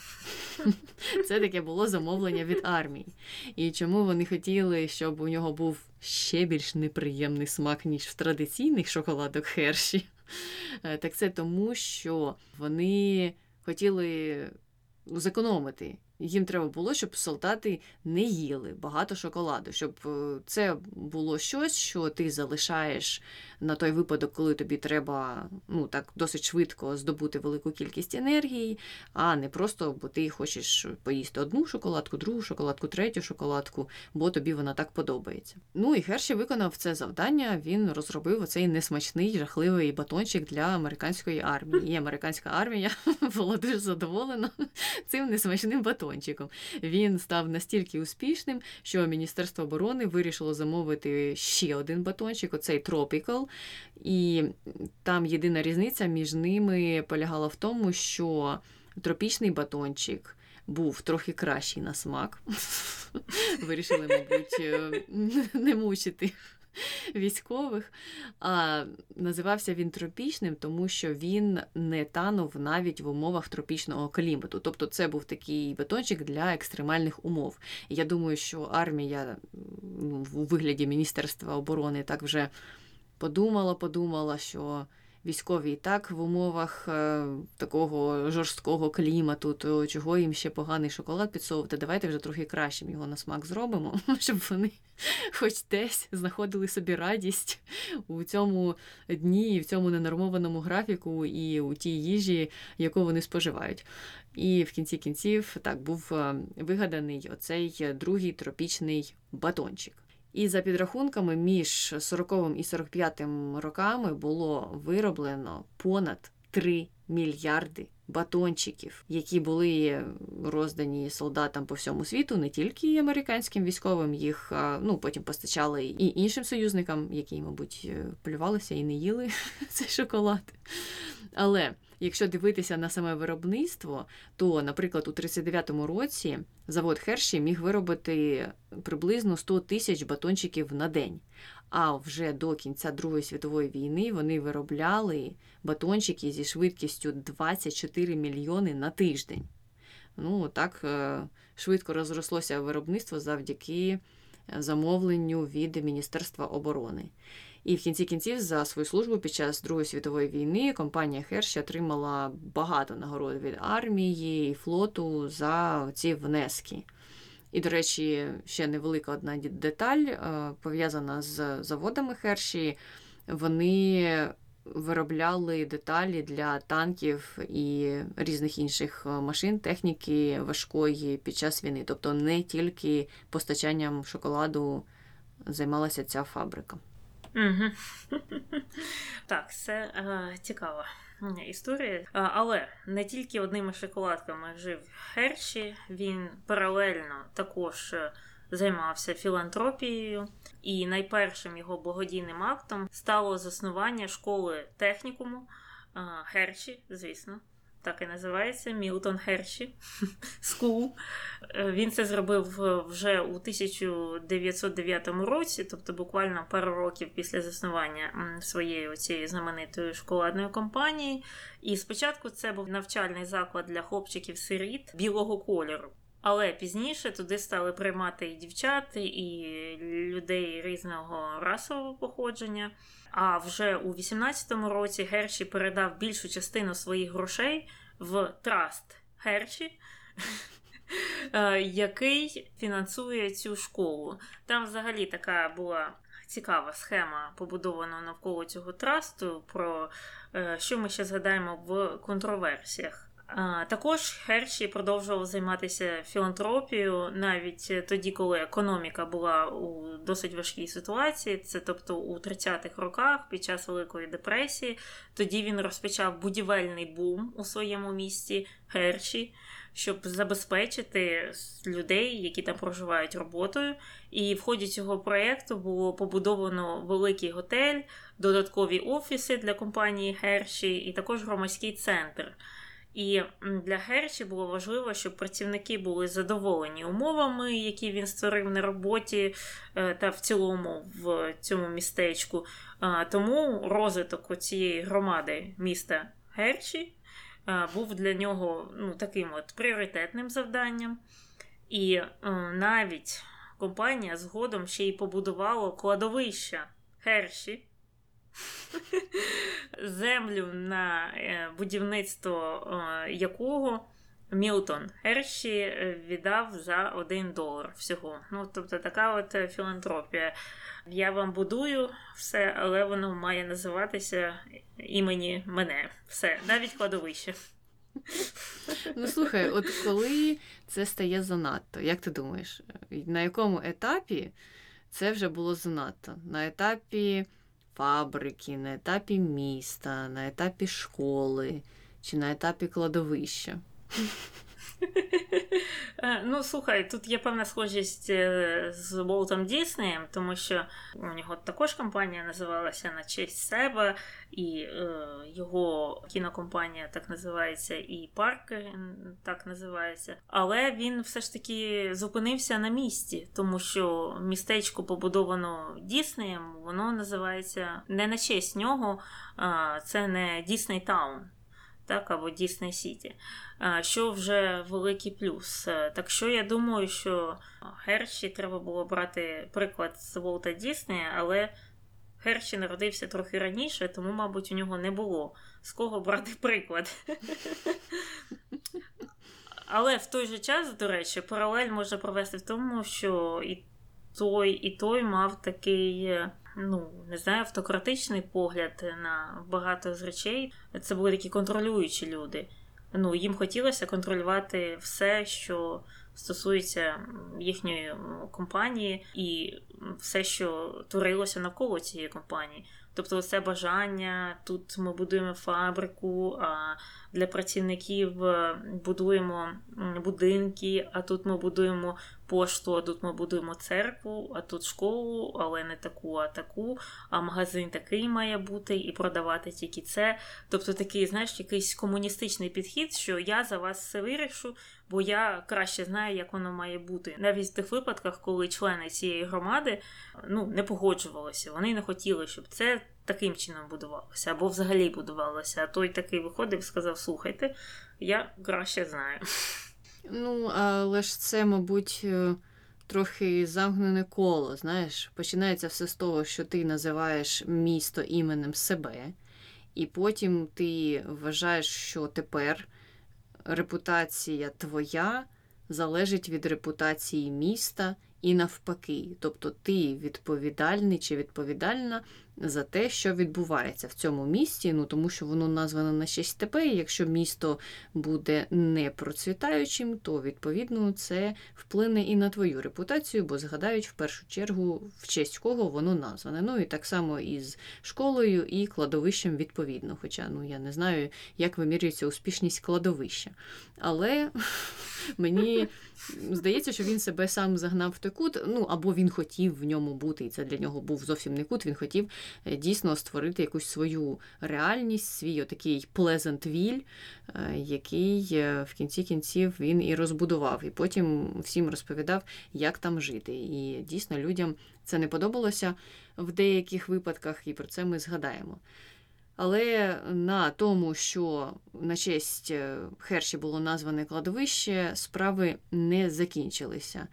Speaker 2: Це таке було замовлення від армії. І чому вони хотіли, щоб у нього був ще більш неприємний смак, ніж в традиційних шоколадок Херші? Е, так це тому, що вони хотіли зекономити їм треба було, щоб солдати не їли багато шоколаду, щоб е, це було щось, що ти залишаєш на той випадок, коли тобі треба ну так досить швидко здобути велику кількість енергії, а не просто, бо ти хочеш поїсти одну шоколадку, другу шоколадку, третю шоколадку, бо тобі вона так подобається. Ну і Херші виконав це завдання. Він розробив оцей несмачний, жахливий батончик для американської армії. І американська армія була дуже задоволена цим несмачним батончиком. Він став настільки успішним, що Міністерство оборони вирішило замовити ще один батончик, оцей Tropical. І там єдина різниця між ними полягала в тому, що тропічний батончик. Був трохи кращий на смак. Вирішили, мабуть, е, не мучити військових. А називався він тропічним, тому що він не танув навіть в умовах тропічного клімату. Тобто це був такий бетончик для екстремальних умов. Я думаю, що армія у вигляді Міністерства оборони так вже подумала, подумала, що військові і так в умовах е, такого жорсткого клімату, то чого їм ще поганий шоколад підсовувати? Давайте вже трохи кращим його на смак зробимо, щоб вони хоч десь знаходили собі радість у цьому дні, і в цьому ненормованому графіку, і у тій їжі, яку вони споживають. І в кінці кінців так був е, вигаданий оцей другий тропічний батончик. І за підрахунками, між 40 і 45 роками було вироблено понад 3 мільярди батончиків, які були роздані солдатам по всьому світу, не тільки американським військовим, їх ну потім постачали і іншим союзникам, які, мабуть, плювалися і не їли цей шоколад. Але якщо дивитися на саме виробництво, то, наприклад, у 39-му році завод Херші міг виробити приблизно 100 тисяч батончиків на день. А вже до кінця Другої світової війни вони виробляли батончики зі швидкістю 24 мільйони на тиждень. Ну, так е, швидко розрослося виробництво завдяки замовленню від Міністерства оборони. І в кінці кінців за свою службу під час Другої світової війни компанія Херші отримала багато нагород від армії і флоту за ці внески. І, до речі, ще невелика одна деталь е, пов'язана з заводами Херші. Вони виробляли деталі для танків і різних інших машин, техніки важкої під час війни. Тобто не тільки постачанням шоколаду займалася ця фабрика.
Speaker 1: Угу. Так, це е, цікава історія. Але не тільки одними шоколадками жив Херші, він паралельно також е, займався філантропією, і найпершим його благодійним актом стало заснування школи технікуму Херші, звісно так і називається Milton Hershey School. Е, він це зробив е, вже у 1909 році, тобто буквально пару років після заснування своєї цієї знаменитої шоколадної компанії. І спочатку це був навчальний заклад для хлопчиків-сиріт білого кольору. Але пізніше туди стали приймати і дівчат, і людей різного расового походження. А вже у 18-му році Герші передав більшу частину своїх грошей в траст Герші, е, який фінансує цю школу. Там взагалі така була. Цікава схема побудована навколо цього трасту, про е, що ми ще згадаємо в контроверсіях. Також Херші продовжував займатися філантропією навіть тоді, коли економіка була у досить важкій ситуації, це тобто у 30-х роках під час Великої депресії. Тоді він розпочав будівельний бум у своєму місті Херші, щоб забезпечити людей, які там проживають роботою. І в ході цього проєкту було побудовано великий готель, додаткові офіси для компанії Херші і також громадський центр. І для Герчі було важливо, щоб працівники були задоволені умовами, які він створив на роботі е, та в цілому в цьому містечку. Тому розвиток цієї громади міста Герчі був для нього ну, таким от пріоритетним завданням. І е, навіть компанія згодом ще й побудувала кладовища Герші землю на е, будівництво е, якого Мілтон Герші е, віддав за один долар всього. Ну, тобто така от філантропія. Я вам будую все, але воно має називатися імені мене. Все, навіть кладовище.
Speaker 2: Ну, слухай, от коли це стає занадто, як ти думаєш, на якому етапі це вже було занадто? На етапі фабрики, на етапі міста, на етапі школи чи на етапі кладовища.
Speaker 1: Е, ну, слухай, тут є певна схожість е, з Болтом Діснеєм, тому що у нього також компанія називалася на честь себе, і е, його кінокомпанія так називається, і парк е, так називається. Але він все ж таки зупинився на місці, тому що містечко побудовано Діснеєм, воно називається не на честь нього, а це не Дісней Таун так, або Disney City, що вже великий плюс. Е, так що я думаю, що Герші треба було брати приклад з Волта Діснея, але Герші народився трохи раніше, тому, мабуть, у нього не було з кого брати приклад. Але в той же час, до речі, паралель можна провести в тому, що і той, і той мав такий, ну, не знаю, автократичний погляд на багато з речей. Це були такі контролюючі люди. Ну, Їм хотілося контролювати все, що стосується їхньої компанії, і все, що творилося навколо цієї компанії. Тобто, це бажання, тут ми будуємо фабрику, а для працівників е, будуємо будинки, а тут ми будуємо пошту, а тут ми будуємо церкву, а тут школу, але не таку, а таку. А магазин такий має бути і продавати тільки це. Тобто такий, знаєш, якийсь комуністичний підхід, що я за вас все вирішу, бо я краще знаю, як воно має бути. Навіть в тих випадках, коли члени цієї громади ну, не погоджувалися, вони не хотіли, щоб це таким чином будувалося, або взагалі будувалося. А той такий виходив і сказав: слухайте, я краще знаю.
Speaker 2: Ну, але ж це, мабуть, е, трохи замкнене коло. Знаєш, починається все з того, що ти називаєш місто іменем себе, і потім ти вважаєш, що тепер репутація твоя залежить від репутації міста і навпаки. Тобто ти відповідальний чи відповідальна за те, що відбувається в цьому місті, ну тому що воно назване на честь тебе, і якщо місто буде не процвітаючим, то відповідно це вплине і на твою репутацію, бо згадають в першу чергу, в честь кого воно назване. Ну і так само із школою і кладовищем відповідно. Хоча ну я не знаю, як вимірюється успішність кладовища. Але мені здається, що він себе сам загнав в той кут, ну або він хотів в ньому бути, і це для нього був зовсім не кут. Він хотів дійсно створити якусь свою реальність, свій отакий Pleasantville, е, який е, в кінці кінців він і розбудував. І потім всім розповідав, як там жити. І дійсно людям це не подобалося в деяких випадках, і про це ми згадаємо. Але на тому, що на честь Херші було назване кладовище, справи не закінчилися.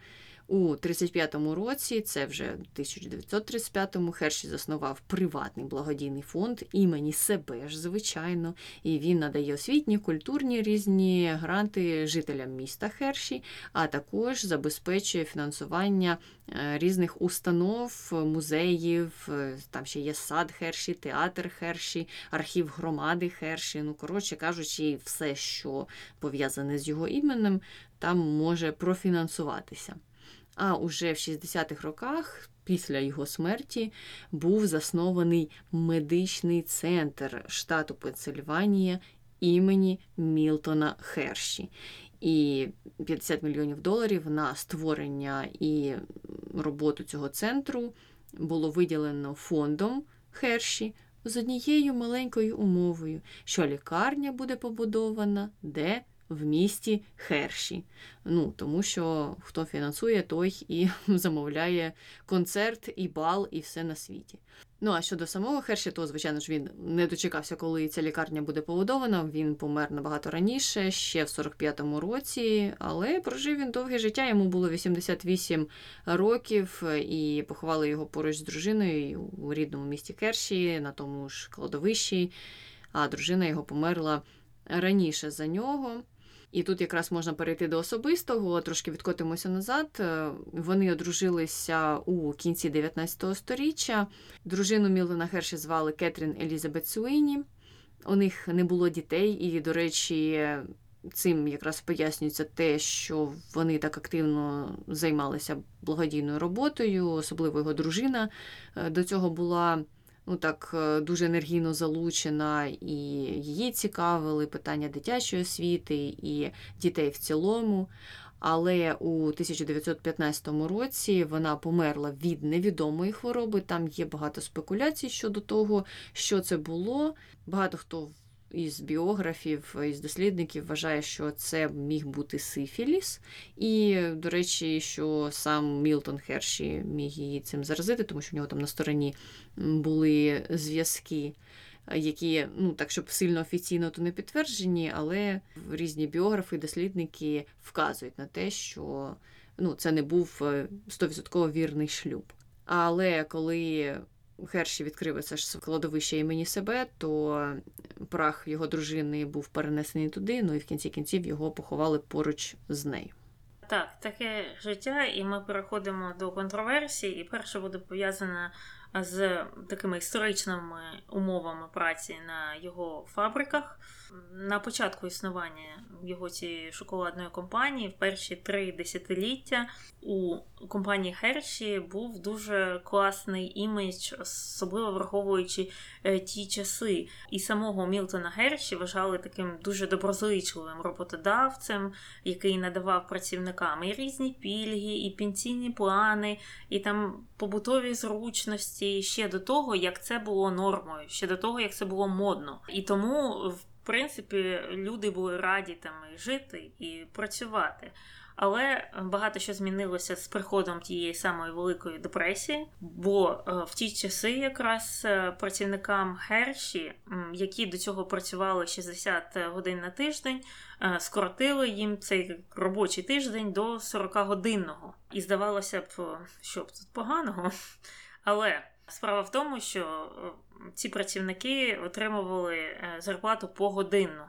Speaker 2: У 35-му році, це вже 1935-му, Херші заснував приватний благодійний фонд імені себе ж, звичайно, і він надає освітні, культурні різні гранти жителям міста Херші, а також забезпечує фінансування е, різних установ, музеїв. Е, там ще є сад Херші, театр Херші, архів громади Херші. Ну, коротше кажучи, все, що пов'язане з його іменем, там може профінансуватися. А уже в 60-х роках, після його смерті, був заснований медичний центр штату Пенсильванія імені Мілтона Херші. І 50 мільйонів доларів на створення і роботу цього центру було виділено фондом Херші з однією маленькою умовою, що лікарня буде побудована де в місті Херші. Ну, Тому що хто фінансує, той і замовляє концерт, і бал, і все на світі. Ну а щодо самого Херші, то, звичайно ж, він не дочекався, коли ця лікарня буде побудована. Він помер набагато раніше, ще в 45-му році, але прожив він довге життя. Йому було 88 років, і поховали його поруч з дружиною у рідному місті Керші, на тому ж кладовищі. А дружина його померла раніше за нього. І тут якраз можна перейти до особистого, трошки відкотимося назад. Е, вони одружилися у кінці 19 століття. Дружину Мілена Херші звали Кетрін Елізабет Суїні. У них не було дітей, і, до речі, цим якраз пояснюється те, що вони так активно займалися благодійною роботою, особливо його дружина е, до цього була ну так е, дуже енергійно залучена, і її цікавили питання дитячої освіти і дітей в цілому. Але у 1915 році вона померла від невідомої хвороби. Там є багато спекуляцій щодо того, що це було. Багато хто із біографів, із дослідників вважає, що це міг бути сифіліс. І, до речі, що сам Мілтон Херші міг її цим заразити, тому що в нього там на стороні були зв'язки. Які, ну так, щоб сильно офіційно то не підтверджені, але різні біографи і дослідники вказують на те, що ну, це не був 100% е, вірний шлюб. Але коли Херші відкрив це ж кладовище імені себе, то прах його дружини був перенесений туди, ну і в кінці кінців його поховали поруч з нею.
Speaker 1: Так, таке життя, і ми переходимо до контроверсії, і перше буде пов'язане з такими історичними умовами праці на його фабриках. На початку існування його цієї шоколадної компанії, в перші три десятиліття, у компанії Херші був дуже класний імідж, особливо враховуючи е, ті часи. І самого Мілтона Герші вважали таким дуже доброзичливим роботодавцем, який надавав працівникам і різні пільги, і пенсійні плани, і там побутові зручності ще до того, як це було нормою, ще до того, як це було модно. І тому, в принципі, люди були раді там і жити і працювати. Але багато що змінилося з приходом тієї самої великої депресії, бо е, в ті часи якраз е, працівникам Херші, які до цього працювали 60 годин на тиждень, е, скоротили їм цей робочий тиждень до 40-годинного. І здавалося б, що б тут поганого. Але справа в тому, що ці працівники отримували зарплату погодинну.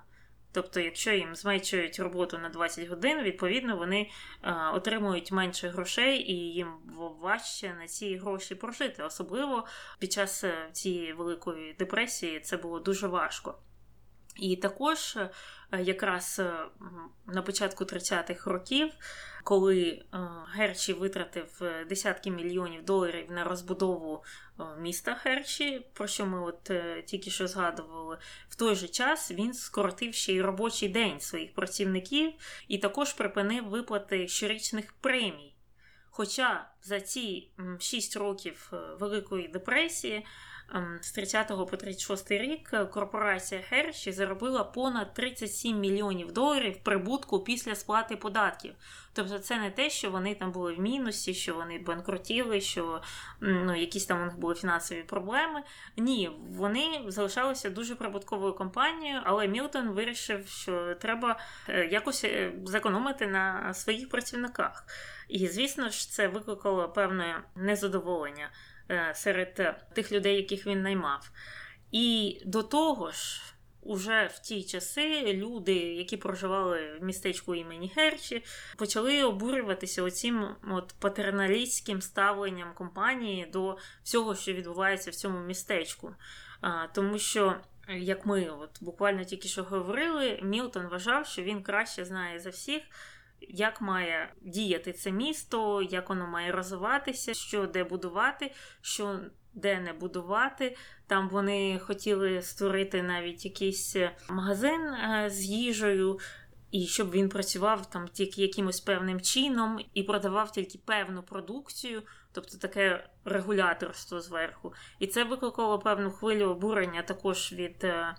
Speaker 1: Тобто, якщо їм зменшують роботу на 20 годин, відповідно вони е, отримують менше грошей і їм важче на ці гроші прожити. Особливо під час е, цієї великої депресії це було дуже важко. І також е, якраз е, на початку 30-х років, коли е, Герчі витратив десятки мільйонів доларів на розбудову міста Герчі, про що ми от тільки що згадували, в той же час він скоротив ще й робочий день своїх працівників і також припинив виплати щорічних премій. Хоча за ці 6 років Великої депресії з 30 по 36 рік е, корпорація Херші заробила понад 37 мільйонів доларів прибутку після сплати податків. Тобто, це не те, що вони там були в мінусі, що вони банкрутіли, що ну, якісь там у них були фінансові проблеми. Ні, вони залишалися дуже прибутковою компанією, але Мілтон вирішив, що треба е, якось е, зекономити на своїх працівниках. І, звісно ж, це викликало певне незадоволення. Е, серед тих людей, яких він наймав. І до того ж, уже в ті часи люди, які проживали в містечку імені Герчі, почали обурюватися оцим от патерналістським ставленням компанії до всього, що відбувається в цьому містечку. Тому що. Як ми от буквально тільки що говорили, Мілтон вважав, що він краще знає за всіх, як має діяти це місто, як воно має розвиватися, що де будувати, що де не будувати. Там вони хотіли створити навіть якийсь магазин е, з їжею. І щоб він працював там тільки якимось певним чином і продавав тільки певну продукцію, тобто таке регуляторство зверху. І це викликало певну хвилю обурення також від е,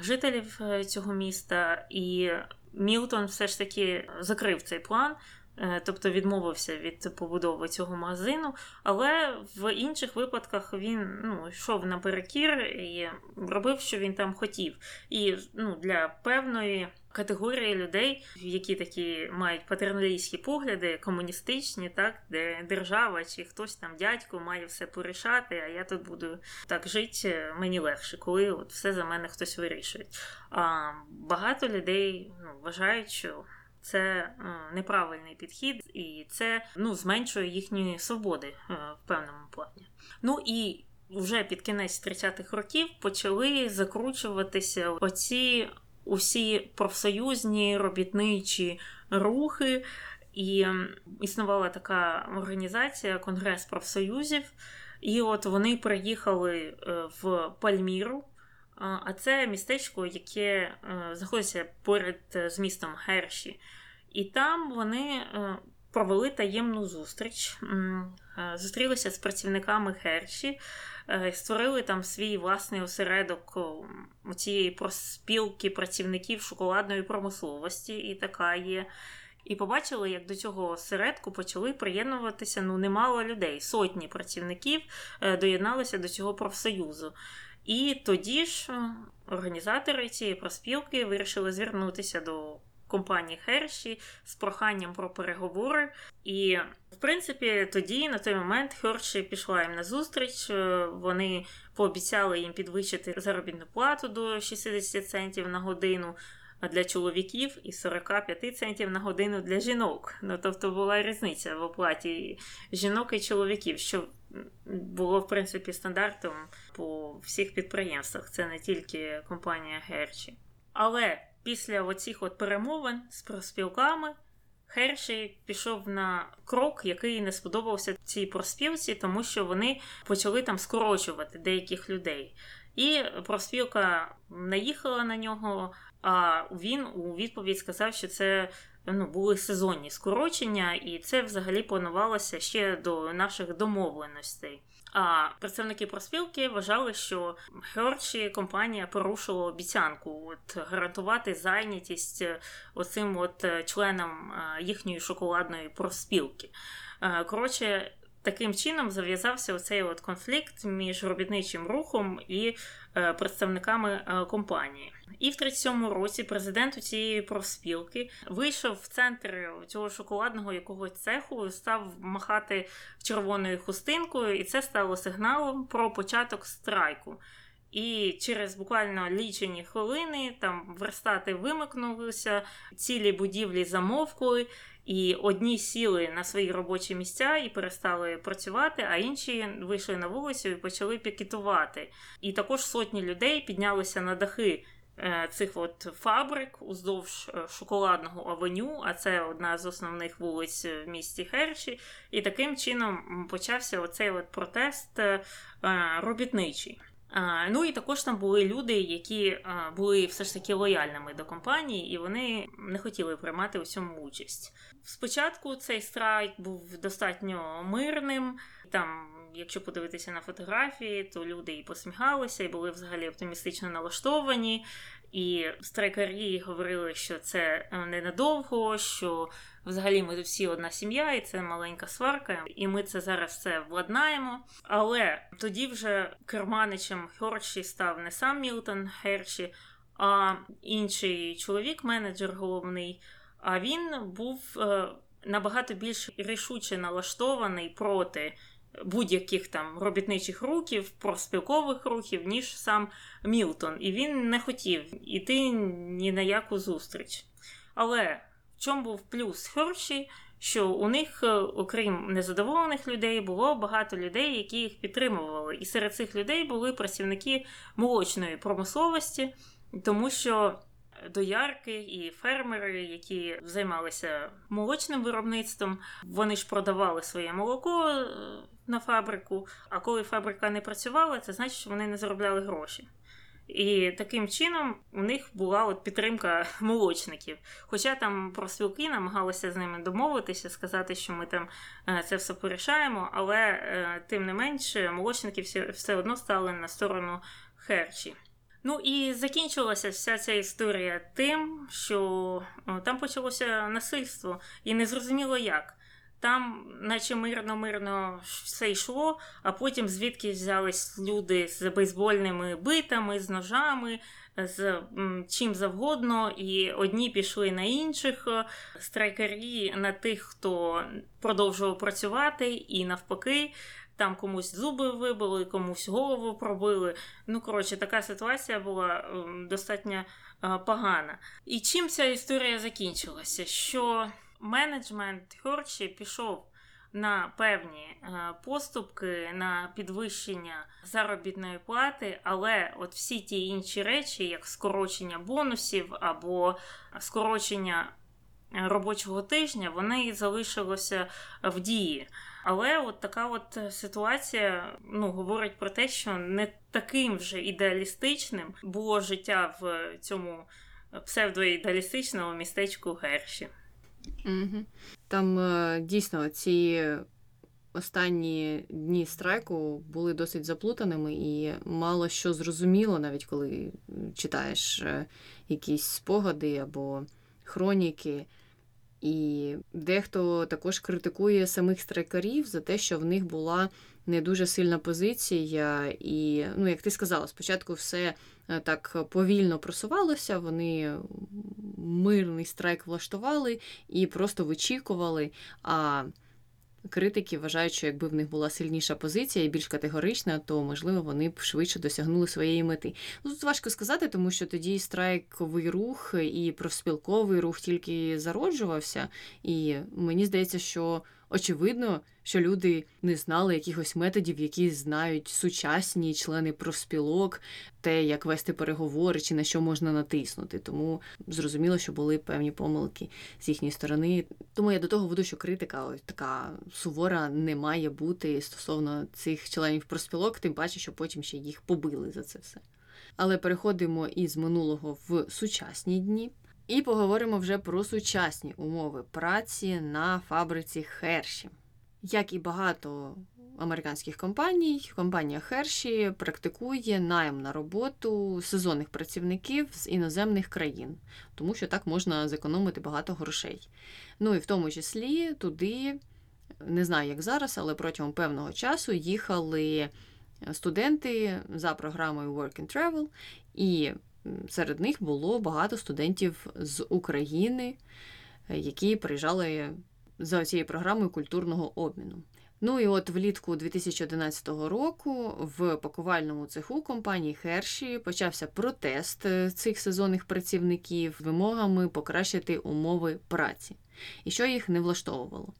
Speaker 1: жителів е, цього міста. І Мілтон все ж таки закрив цей план. Е, тобто відмовився від побудови цього магазину, але в інших випадках він ну, йшов наперекір і робив, що він там хотів. І ну, для певної категорії людей, які такі мають патерналістські погляди, комуністичні, так, де держава чи хтось там дядько має все порішати, а я тут буду так жити, мені легше, коли от все за мене хтось вирішує. А багато людей ну, вважають, що це неправильний підхід, і це ну, зменшує їхні свободи е, в певному плані. Ну і вже під кінець 30-х років почали закручуватися оці усі профсоюзні робітничі рухи, і існувала така організація Конгрес профсоюзів. І от вони приїхали е, в Пальміру. А це містечко, яке е, знаходиться поряд з містом Герші. І там вони е, провели таємну зустріч, зустрілися з працівниками Герші, створили там свій власний осередок цієї проспілки працівників шоколадної промисловості, і така є. І побачили, як до цього осередку почали приєднуватися ну, немало людей. Сотні працівників доєдналися до цього профсоюзу. І тоді ж е, організатори цієї проспілки вирішили звернутися до компанії Херші з проханням про переговори. І, в принципі, тоді на той момент Херші пішла їм на зустріч. Е, вони пообіцяли їм підвищити заробітну плату до 60 центів на годину для чоловіків і 45 центів на годину для жінок. Ну тобто була різниця в оплаті жінок і чоловіків, що було в принципі стандартом по всіх підприємствах. Це не тільки компанія Герчі. Але після оцих от перемовин з проспілками. Херші пішов на крок, який не сподобався цій проспілці, тому що вони почали там скорочувати деяких людей. І проспілка наїхала на нього, а він у відповідь сказав, що це ну, були сезонні скорочення, і це взагалі планувалося ще до наших домовленостей. А представники проспілки вважали, що Херчі компанія порушила обіцянку от гарантувати зайнятість е, оцим от е, членам е, їхньої шоколадної проспілки. Коротше, таким чином зав'язався оцей от конфлікт між робітничим рухом і представниками компанії. І в 37-му році президент цієї профспілки вийшов в центр цього шоколадного якогось цеху, став махати червоною хустинкою, і це стало сигналом про початок страйку. І через буквально лічені хвилини там верстати вимикнулися, цілі будівлі замовкли, і одні сіли на свої робочі місця і перестали працювати, а інші вийшли на вулицю і почали пікетувати. І також сотні людей піднялися на дахи цих от фабрик уздовж е, шоколадного авеню, а це одна з основних вулиць в місті Херші. І таким чином почався оцей от протест е, робітничий. Ну і також там були люди, які були все ж таки лояльними до компанії, і вони не хотіли приймати у цьому участь. Спочатку цей страйк був достатньо мирним. Там, якщо подивитися на фотографії, то люди і посміхалися, і були взагалі оптимістично налаштовані. І страйкарі говорили, що це е, ненадовго, що взагалі ми всі одна сім'я, і це маленька сварка, і ми це зараз все владнаємо. Але тоді вже керманичем Херші став не сам Мілтон Херші, а інший чоловік, менеджер головний. А він був е, набагато більш рішуче налаштований проти будь-яких там робітничих рухів, профспілкових рухів, ніж сам Мілтон. І він не хотів іти ні на яку зустріч. Але в чому був плюс Херші? Що у них, е, окрім незадоволених людей, було багато людей, які їх підтримували. І серед цих людей були працівники молочної промисловості, тому що доярки і фермери, які займалися молочним виробництвом, вони ж продавали своє молоко е, на фабрику. А коли фабрика не працювала, це значить, що вони не заробляли гроші. І таким чином у них була от підтримка молочників. Хоча там профспілки намагалися з ними домовитися, сказати, що ми там е, це все порішаємо, але е, тим не менше молочники все одно стали на сторону Херчі. Ну і закінчилася вся ця історія тим, що там почалося насильство, і не зрозуміло як. Там, наче мирно-мирно все йшло, а потім звідки взялись люди з бейсбольними битами, з ножами, з чим завгодно, і одні пішли на інших страйкарі на тих, хто продовжував працювати, і навпаки. Там комусь зуби вибили, комусь голову пробили. Ну, коротше, така ситуація була достатньо погана. І чим ця історія закінчилася? Що менеджмент Херчі пішов на певні е, поступки на підвищення заробітної плати, але от всі ті інші речі, як скорочення бонусів або скорочення робочого тижня, вони залишилися в дії. Але от така от ситуація ну, говорить про те, що не таким вже ідеалістичним було життя в цьому псевдоідеалістичному містечку Герші.
Speaker 2: Угу. Там е, дійсно ці останні дні страйку були досить заплутаними і мало що зрозуміло, навіть коли читаєш е, якісь спогади або хроніки. І дехто також критикує самих страйкарів за те, що в них була не дуже сильна позиція. І, ну, як ти сказала, спочатку все е, так повільно просувалося, вони мирний страйк влаштували і просто вичікували. А критики вважають, що якби в них була сильніша позиція і більш категорична, то можливо вони б швидше досягнули своєї мети. Ну тут важко сказати, тому що тоді страйковий рух і профспілковий рух тільки зароджувався, і мені здається, що очевидно, що люди не знали якихось методів, які знають сучасні члени профспілок, те, як вести переговори чи на що можна натиснути. Тому зрозуміло, що були певні помилки з їхньої сторони. Тому я до того веду, що критика ось така сувора не має бути стосовно цих членів профспілок, тим паче, що потім ще їх побили за це все. Але переходимо із минулого в сучасні дні. І поговоримо вже про сучасні умови праці на фабриці Херші. Як і багато американських компаній, компанія Херші практикує найм на роботу сезонних працівників з іноземних країн, тому що так можна зекономити багато грошей. Ну і в тому числі туди, не знаю, як зараз, але протягом певного часу їхали студенти за програмою Work and Travel, і серед них було багато студентів з України, які приїжджали за цією програмою культурного обміну. Ну і от влітку 2011 року в пакувальному цеху компанії Херші почався протест цих сезонних працівників вимогами покращити умови праці. І що їх не влаштовувало?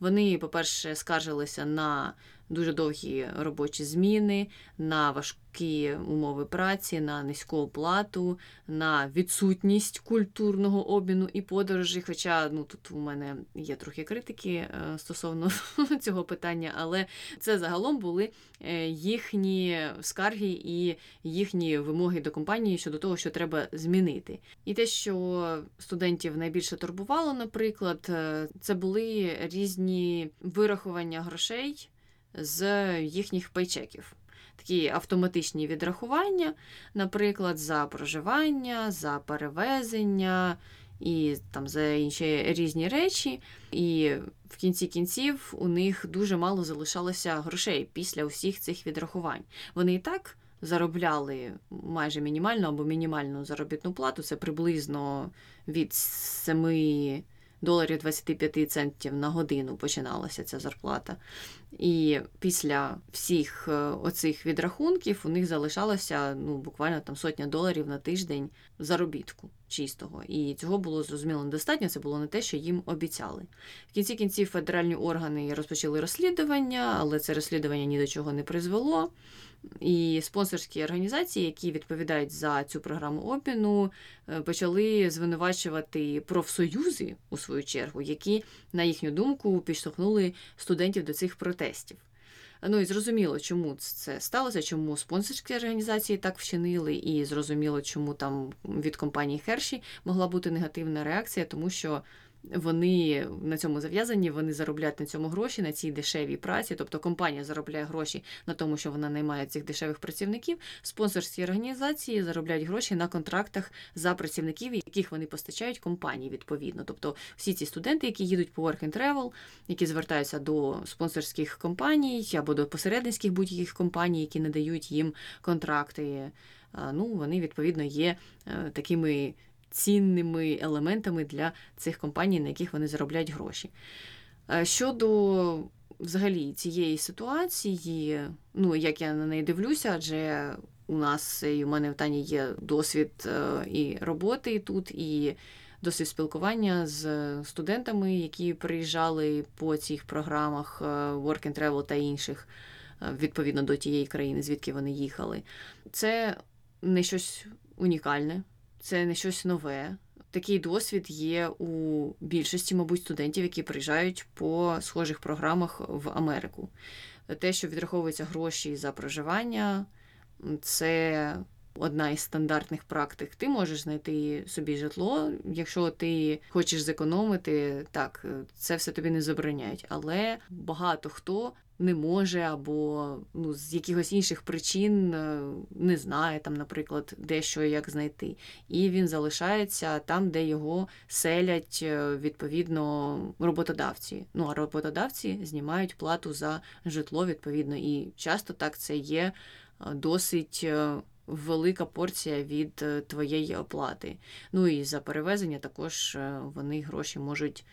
Speaker 2: Вони, по-перше, скаржилися на дуже довгі робочі зміни, на важкі умови праці, на низьку оплату, на відсутність культурного обміну і подорожі. Хоча ну тут у мене є трохи критики е, стосовно цього питання, але це загалом були е, їхні скарги і їхні вимоги до компанії щодо того, що треба змінити. І те, що студентів найбільше турбувало, наприклад, е, це були різні вирахування грошей з їхніх пейчеків. Такі автоматичні відрахування, наприклад, за проживання, за перевезення і там за інші різні речі. І в кінці кінців у них дуже мало залишалося грошей після усіх цих відрахувань. Вони і так заробляли майже мінімальну або мінімальну заробітну плату, це приблизно від 7 доларів 25 центів на годину починалася ця зарплата. І після всіх е, оцих відрахунків у них залишалося ну, буквально там сотня доларів на тиждень заробітку чистого. І цього було зрозуміло недостатньо, це було не те, що їм обіцяли. В кінці кінців федеральні органи розпочали розслідування, але це розслідування ні до чого не призвело. І спонсорські організації, які відповідають за цю програму обміну, е, почали звинувачувати профсоюзи у свою чергу, які, на їхню думку, підштовхнули студентів до цих протестів. Ну і зрозуміло, чому це сталося, чому спонсорські організації так вчинили, і зрозуміло, чому там від компанії Херші могла бути негативна реакція, тому що вони на цьому зав'язані, вони заробляють на цьому гроші, на цій дешевій праці. Тобто компанія заробляє гроші на тому, що вона наймає цих дешевих працівників. Спонсорські організації заробляють гроші на контрактах за працівників, яких вони постачають компанії відповідно. Тобто всі ці студенти, які їдуть по work and travel, які звертаються до спонсорських компаній або до посередницьких будь-яких компаній, які надають їм контракти. Ну, вони відповідно є е, такими цінними елементами для цих компаній, на яких вони заробляють гроші. Е, щодо взагалі цієї ситуації, ну як я на неї дивлюся, адже у нас і у мене в Тані є досвід е, і роботи тут, і досвід спілкування з студентами, які приїжджали по цих програмах е, Work and Travel та інших, відповідно до тієї країни, звідки вони їхали. Це не щось унікальне це не щось нове. Такий досвід є у більшості, мабуть, студентів, які приїжджають по схожих програмах в Америку. Те, що відраховуються гроші за проживання, це одна із стандартних практик. Ти можеш знайти собі житло, якщо ти хочеш зекономити, так це все тобі не забороняють. Але багато хто не може, або ну, з якихось інших причин е, не знає, там, наприклад, де що і як знайти. І він залишається там, де його селять е, відповідно роботодавці. Ну а роботодавці знімають плату за житло відповідно. І часто так це є е, досить. Велика порція від твоєї оплати. Ну і за перевезення також вони гроші можуть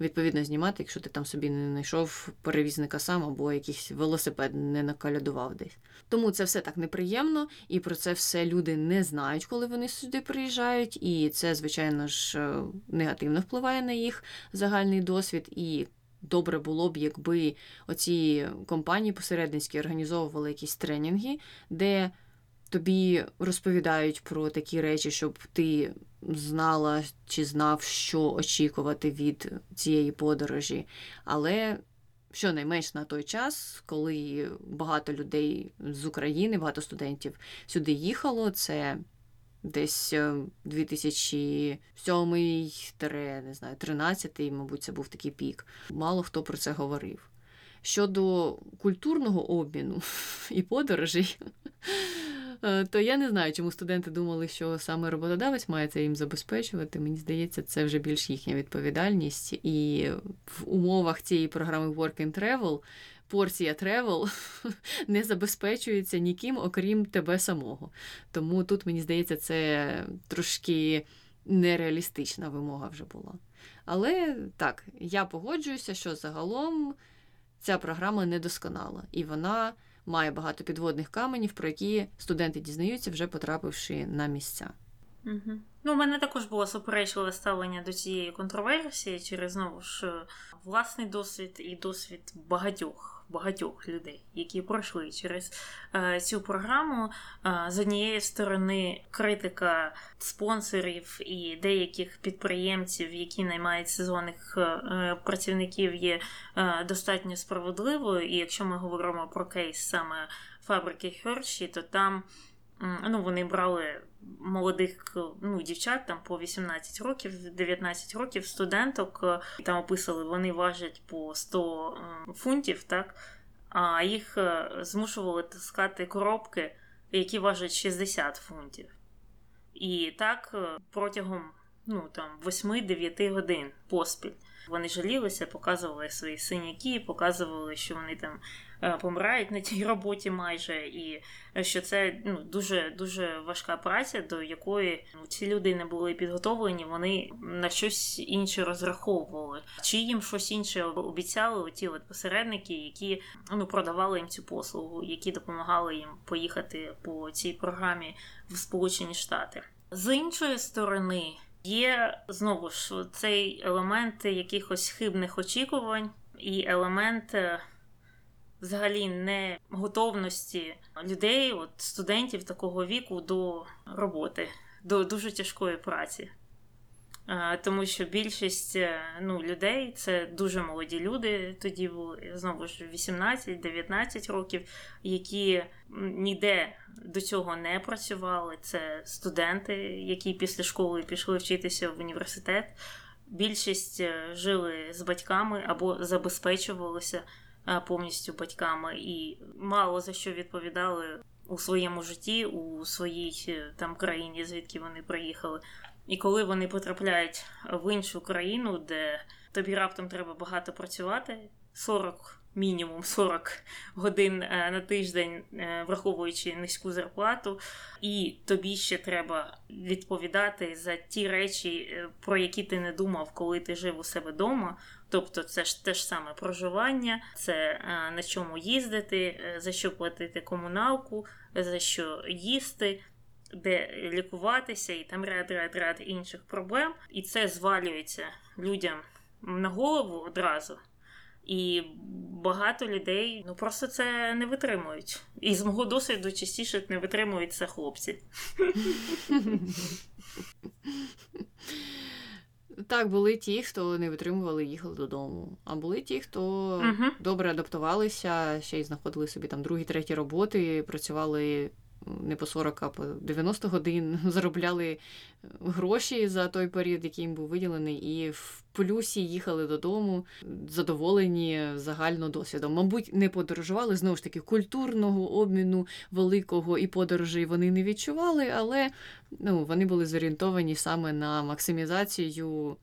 Speaker 2: відповідно знімати, якщо ти там собі не знайшов перевізника сам або якийсь велосипед не накалядував десь. Тому це все так неприємно, і про це все люди не знають, коли вони сюди приїжджають. І це, звичайно ж, е, негативно впливає на їх загальний досвід. І добре було б, якби оці компанії посередницькі організовували якісь тренінги, де тобі розповідають про такі речі, щоб ти знала чи знав, що очікувати від цієї подорожі. Але щонайменш на той час, коли багато людей з України, багато студентів сюди їхало, це десь 2007 не знаю, 13 мабуть, це був такий пік. Мало хто про це говорив. Щодо культурного обміну і подорожей, Е, то я не знаю, чому студенти думали, що саме роботодавець має це їм забезпечувати. Мені здається, це вже більш їхня відповідальність. І в умовах цієї програми Work and Travel порція travel не забезпечується ніким, окрім тебе самого. Тому тут, мені здається, це трошки нереалістична вимога вже була. Але так, я погоджуюся, що загалом ця програма недосконала, і вона має багато підводних каменів, про які студенти дізнаються, вже потрапивши на місця.
Speaker 1: Угу. Ну, у мене також було суперечливе ставлення до цієї контроверсії через знову ж власний досвід і досвід багатьох багатьох людей, які пройшли через е, цю програму. Е, з однієї сторони, критика спонсорів і деяких підприємців, які наймають сезонних е, працівників, є е, достатньо справедливою. І якщо ми говоримо про кейс саме фабрики Херші, то там ну, вони брали молодих ну, дівчат там по 18 років, 19 років, студенток. Е, там описали, вони важать по 100 е, фунтів, так? а їх е, змушували таскати коробки, які важать 60 фунтів. І так протягом ну, там, 8-9 годин поспіль. Вони жалілися, показували свої синяки, показували, що вони там Е, помирають на тій роботі майже, і що це ну, дуже дуже важка праця, до якої ну, ці люди не були підготовлені, вони на щось інше розраховували. Чи їм щось інше обіцяли ті от посередники, які ну, продавали їм цю послугу, які допомагали їм поїхати по цій програмі в Сполучені Штати. З іншої сторони, є знову ж цей елемент якихось хибних очікувань і елемент е, взагалі не готовності людей, от студентів такого віку до роботи, до дуже тяжкої праці. Тому що більшість е, ну, людей це дуже молоді люди, тоді були знову ж 18-19 років, які ніде до цього не працювали. Це студенти, які після школи пішли вчитися в університет. Більшість е, жили з батьками або забезпечувалися повністю батьками і мало за що відповідали у своєму житті, у своїй е, там країні, звідки вони приїхали. І коли вони потрапляють в іншу країну, де тобі раптом треба багато працювати, 40 мінімум 40 годин е, на тиждень, е, враховуючи низьку зарплату, і тобі ще треба відповідати за ті речі, про які ти не думав, коли ти жив у себе вдома. Тобто це ж те ж саме проживання, це е, на чому їздити, е, за що платити комуналку, за що їсти, де лікуватися, і там ряд ряд ряд інших проблем. І це звалюється людям на голову одразу. І багато людей ну просто це не витримують. І з мого досвіду частіше не витримують це хлопці.
Speaker 2: Так, були ті, хто не витримували, їхали додому. А були ті, хто uh добре адаптувалися, ще й знаходили собі там другі, треті роботи, працювали не по 40, а по 90 годин, заробляли е, гроші за той період, який їм був виділений, і в плюсі їхали додому, задоволені загально досвідом. Мабуть, не подорожували знову ж таки культурного обміну великого і подорожей вони не відчували, але ну, вони були зорієнтовані саме на максимізацію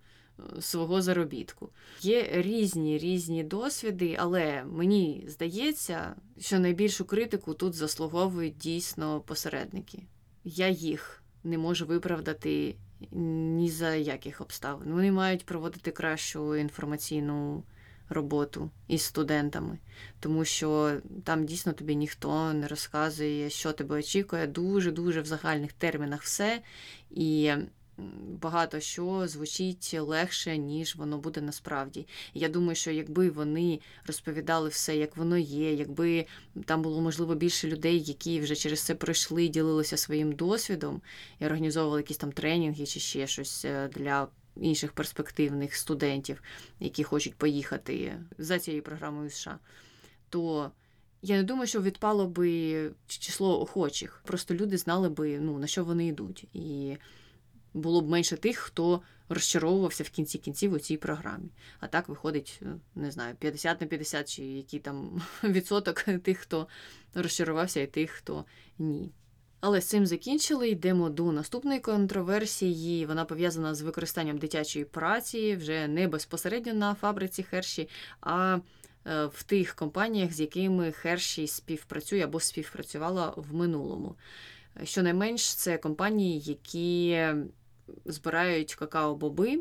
Speaker 2: свого заробітку. Є різні різні досвіди, але мені здається, що найбільшу критику тут заслуговують дійсно посередники. Я їх не можу виправдати ні за яких обставин. Вони мають проводити кращу інформаційну роботу із студентами, тому що там дійсно тобі ніхто не розказує, що тебе очікує. Дуже-дуже в загальних термінах все. І багато що звучить легше, ніж воно буде насправді. Я думаю, що якби вони розповідали все, як воно є, якби там було можливо більше людей, які вже через це пройшли, ділилися своїм досвідом і організовували якісь там тренінги чи ще щось е, для. Інших перспективних студентів, які хочуть поїхати за цією програмою США, то я не думаю, що відпало би число охочих. Просто люди знали би, ну, на що вони йдуть. І було б менше тих, хто розчаровувався в кінці кінців у цій програмі. А так виходить, е, не знаю, 50 на 50, чи який там відсоток тих, хто розчарувався, і тих, хто ні. Але з цим закінчили. Йдемо до наступної контроверсії. Вона пов'язана з використанням дитячої праці вже не безпосередньо на фабриці Херші, а е, в тих компаніях, з якими Херші співпрацює або співпрацювала в минулому. Щонайменш, це компанії, які збирають какао-боби,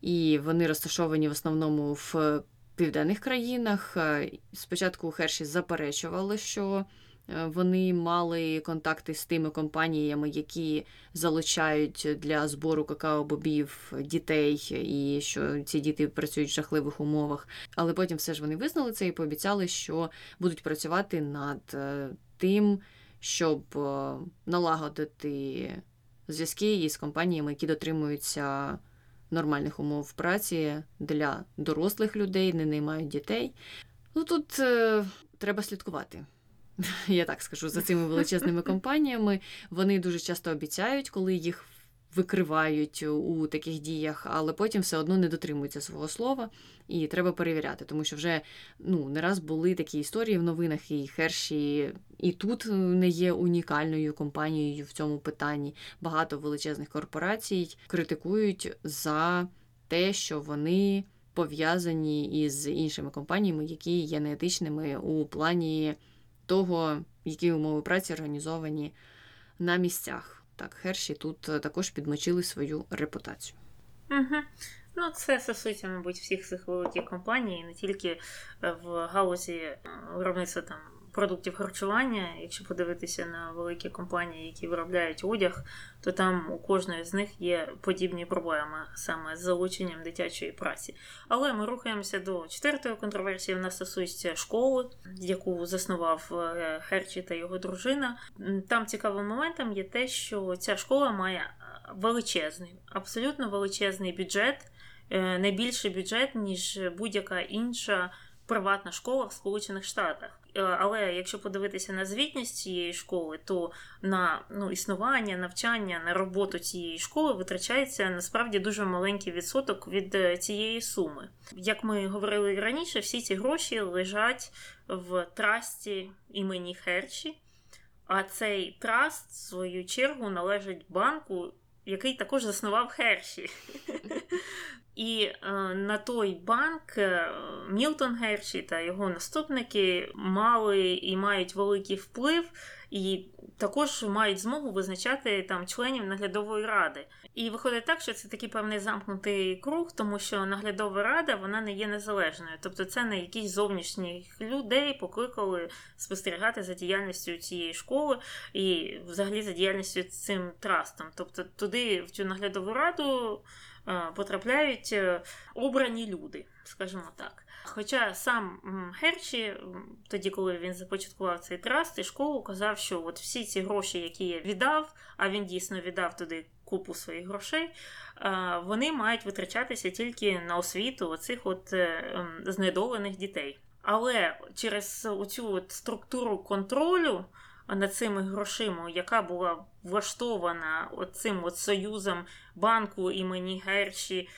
Speaker 2: і вони розташовані в основному в південних країнах. Е, спочатку Херші заперечували, що е, вони мали контакти з тими компаніями, які залучають для збору какао-бобів дітей, і що ці діти працюють в жахливих умовах. Але потім все ж вони визнали це і пообіцяли, що будуть працювати над е, тим, щоб налагодити зв'язки із компаніями, які дотримуються нормальних умов праці для дорослих людей, не наймають дітей. Ну тут е, треба слідкувати. Я так скажу за цими величезними компаніями. Вони дуже часто обіцяють, коли їх викривають у таких діях, але потім все одно не дотримуються свого слова, і треба перевіряти, тому що вже ну, не раз були такі історії в новинах, і Херші і тут не є унікальною компанією в цьому питанні. Багато величезних корпорацій критикують за те, що вони пов'язані із іншими компаніями, які є неетичними у плані того, які умови праці організовані на місцях. Так, Херші тут е, також підмочили свою репутацію.
Speaker 1: Угу. Ну, це стосується, мабуть, всіх цих великих компаній, не тільки е, в галузі е, виробництва там продуктів харчування, якщо подивитися на великі компанії, які виробляють одяг, то там у кожної з них є подібні проблеми саме з залученням дитячої праці. Але ми рухаємося до четвертої контроверсії. Вона стосується школи, яку заснував е, Херчі та його дружина. Там цікавим моментом є те, що ця школа має е, величезний, абсолютно величезний бюджет, е, найбільший бюджет, ніж будь-яка інша приватна школа в Сполучених Штатах. Е, але якщо подивитися на звітність цієї школи, то на ну, існування, навчання, на роботу цієї школи витрачається насправді дуже маленький відсоток від е, цієї суми. Як ми говорили раніше, всі ці гроші лежать в трасті імені Херчі, а цей траст, в свою чергу, належить банку, який також заснував Херші. І е, на той банк е, Мілтон Герші та його наступники мали і мають великий вплив, і також мають змогу визначати там членів наглядової ради. І виходить так, що це такий певний замкнутий круг, тому що наглядова рада вона не є незалежною. Тобто це не якісь зовнішніх людей покликали спостерігати за діяльністю цієї школи і взагалі за діяльністю цим трастом. Тобто туди, в цю наглядову раду. Е, потрапляють е, обрані люди, скажімо так. Хоча сам Герчі, тоді, коли він започаткував цей траст і школу, казав, що от всі ці гроші, які я віддав, а він дійсно віддав туди купу своїх грошей, е, вони мають витрачатися тільки на освіту оцих от знедолених дітей. Але через оцю от структуру контролю над цими грошима, яка була влаштована цим от союзом банку імені Герші,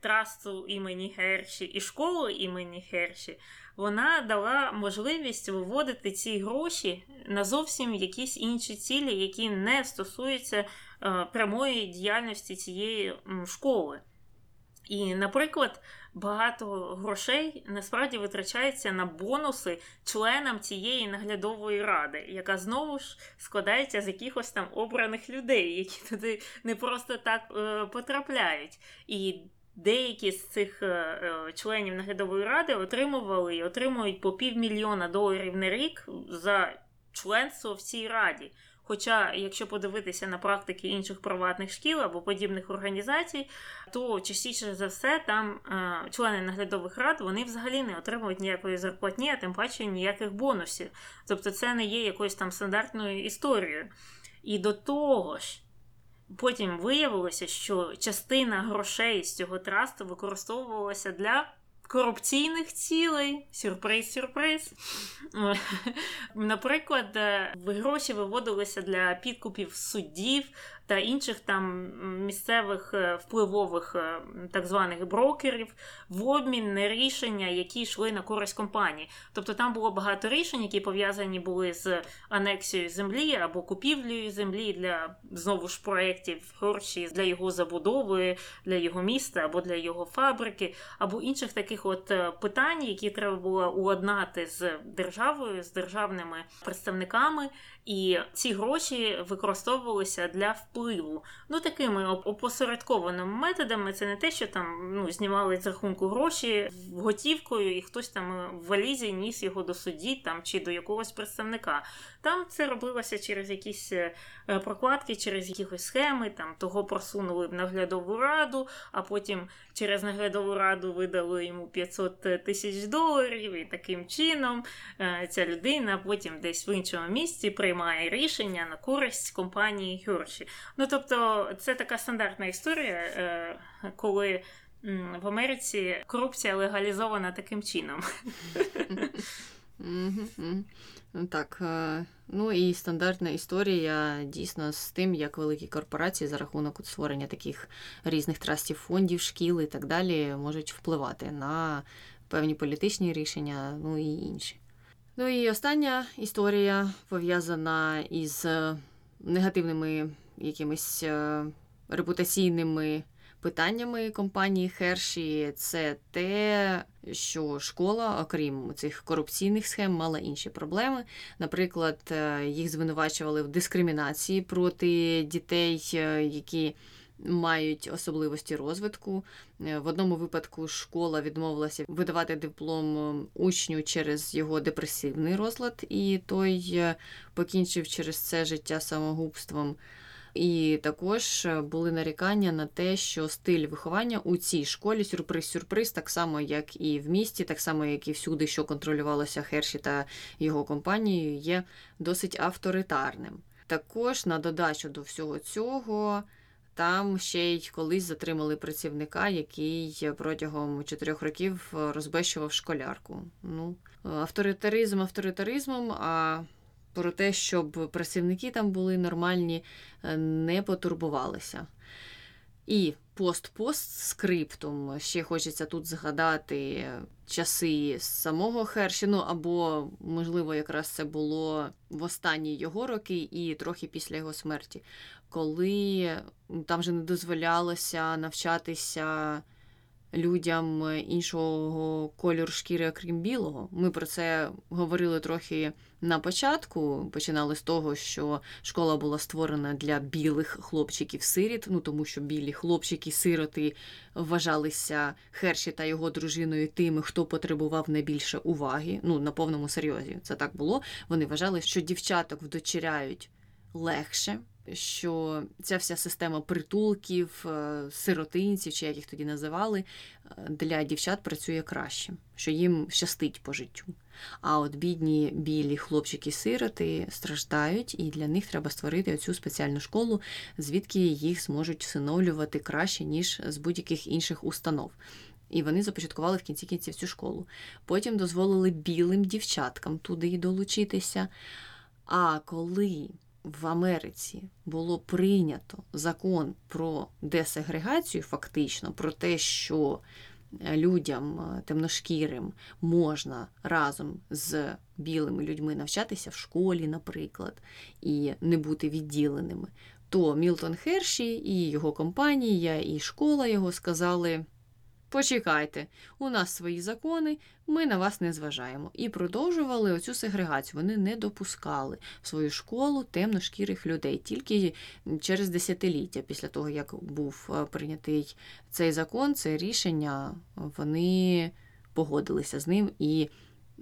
Speaker 1: трасту імені Герші і школи імені Герші, вона дала можливість виводити ці гроші на зовсім якісь інші цілі, які не стосуються е, прямої діяльності цієї школи. І, наприклад, багато грошей насправді витрачається на бонуси членам цієї наглядової ради, яка знову ж складається з якихось там обраних людей, які туди не просто так е, потрапляють. І Деякі з цих е, е, членів наглядової ради отримували і отримують по півмільйона доларів на рік за членство в цій раді. Хоча, якщо подивитися на практики інших приватних шкіл або подібних організацій, то частіше за все там е, члени наглядових рад вони взагалі не отримують ніякої зарплатні, а тим паче ніяких бонусів. Тобто це не є якоюсь там стандартною історією. І до того ж. Потім виявилося, що частина грошей з цього трасту використовувалася для корупційних цілей. Сюрприз, сюрприз. Наприклад, е, гроші виводилися для підкупів суддів та інших там місцевих е, впливових е, так званих брокерів в обмін на рішення, які йшли на користь компанії. Тобто там було багато рішень, які пов'язані були з анексією землі або купівлею землі для знову ж проєктів гроші для його забудови, для його міста або для його фабрики, або інших таких от е, питань, які треба було уладнати з державою, з державними представниками. І ці гроші використовувалися для впливу. Ну, такими опосередкованими методами. Це не те, що там ну, знімали з рахунку гроші готівкою, і хтось там в валізі ніс його до судді там, чи до якогось представника. Там це робилося через якісь е, прокладки, через якісь схеми, там того просунули в наглядову раду, а потім через наглядову раду видали йому 500 тисяч доларів, і таким чином е, ця людина потім десь в іншому місці приймає рішення на користь компанії Херші. Ну тобто, це така стандартна історія, е, коли. В Америці корупція легалізована таким чином.
Speaker 2: Так, е, ну і стандартна історія дійсно з тим, як великі корпорації за рахунок створення таких різних трастів фондів, шкіл і так далі можуть впливати на певні політичні рішення, ну і інші. Ну і остання історія пов'язана із негативними якимись е, репутаційними питаннями компанії Херші це те, що школа, окрім цих корупційних схем, мала інші проблеми. Наприклад, е, їх звинувачували в дискримінації проти дітей, е, які мають особливості розвитку. Е, в одному випадку школа відмовилася видавати диплом учню через його депресивний розлад, і той покінчив через це життя самогубством. І також е, були нарікання на те, що стиль виховання у цій школі сюрприз-сюрприз, так само, як і в місті, так само, як і всюди, що контролювалося Херші та його компанією, є досить авторитарним. Також на додачу до всього цього. Там ще й колись затримали працівника, який протягом чотирьох років розбещував школярку. Ну, авторитаризм авторитаризмом, а про те, щоб працівники там були нормальні, е, не потурбувалися. І пост-пост-скриптум ще хочеться тут згадати часи самого Херші, або, можливо, якраз це було в останні його роки і трохи після його смерті, коли там вже не дозволялося навчатися людям іншого кольору шкіри, окрім білого. Ми про це говорили трохи на початку. Починали з того, що школа була створена для білих хлопчиків-сиріт, ну тому що білі хлопчики-сироти вважалися Херші та його дружиною тими, хто потребував найбільше уваги. Ну на повному серйозі це так було. Вони вважали, що дівчаток вдочеряють легше що ця вся система притулків, е, сиротинців, чи як їх тоді називали, е, для дівчат працює краще, що їм щастить по життю. А от бідні білі хлопчики-сироти страждають, і для них треба створити оцю спеціальну школу, звідки їх зможуть всиновлювати краще, ніж з будь-яких інших установ. І вони започаткували в кінці кінців цю школу. Потім дозволили білим дівчаткам туди долучитися. А коли в Америці було прийнято закон про десегрегацію, фактично, про те, що е, людям е, темношкірим можна разом з білими людьми навчатися в школі, наприклад, і не бути відділеними, то Мілтон Херші і його компанія, і школа його сказали: почекайте, у нас свої закони, ми на вас не зважаємо. І продовжували оцю сегрегацію. Вони не допускали в свою школу темношкірих людей тільки через десятиліття після того, як був е, прийнятий цей закон, це рішення, вони погодилися з ним, і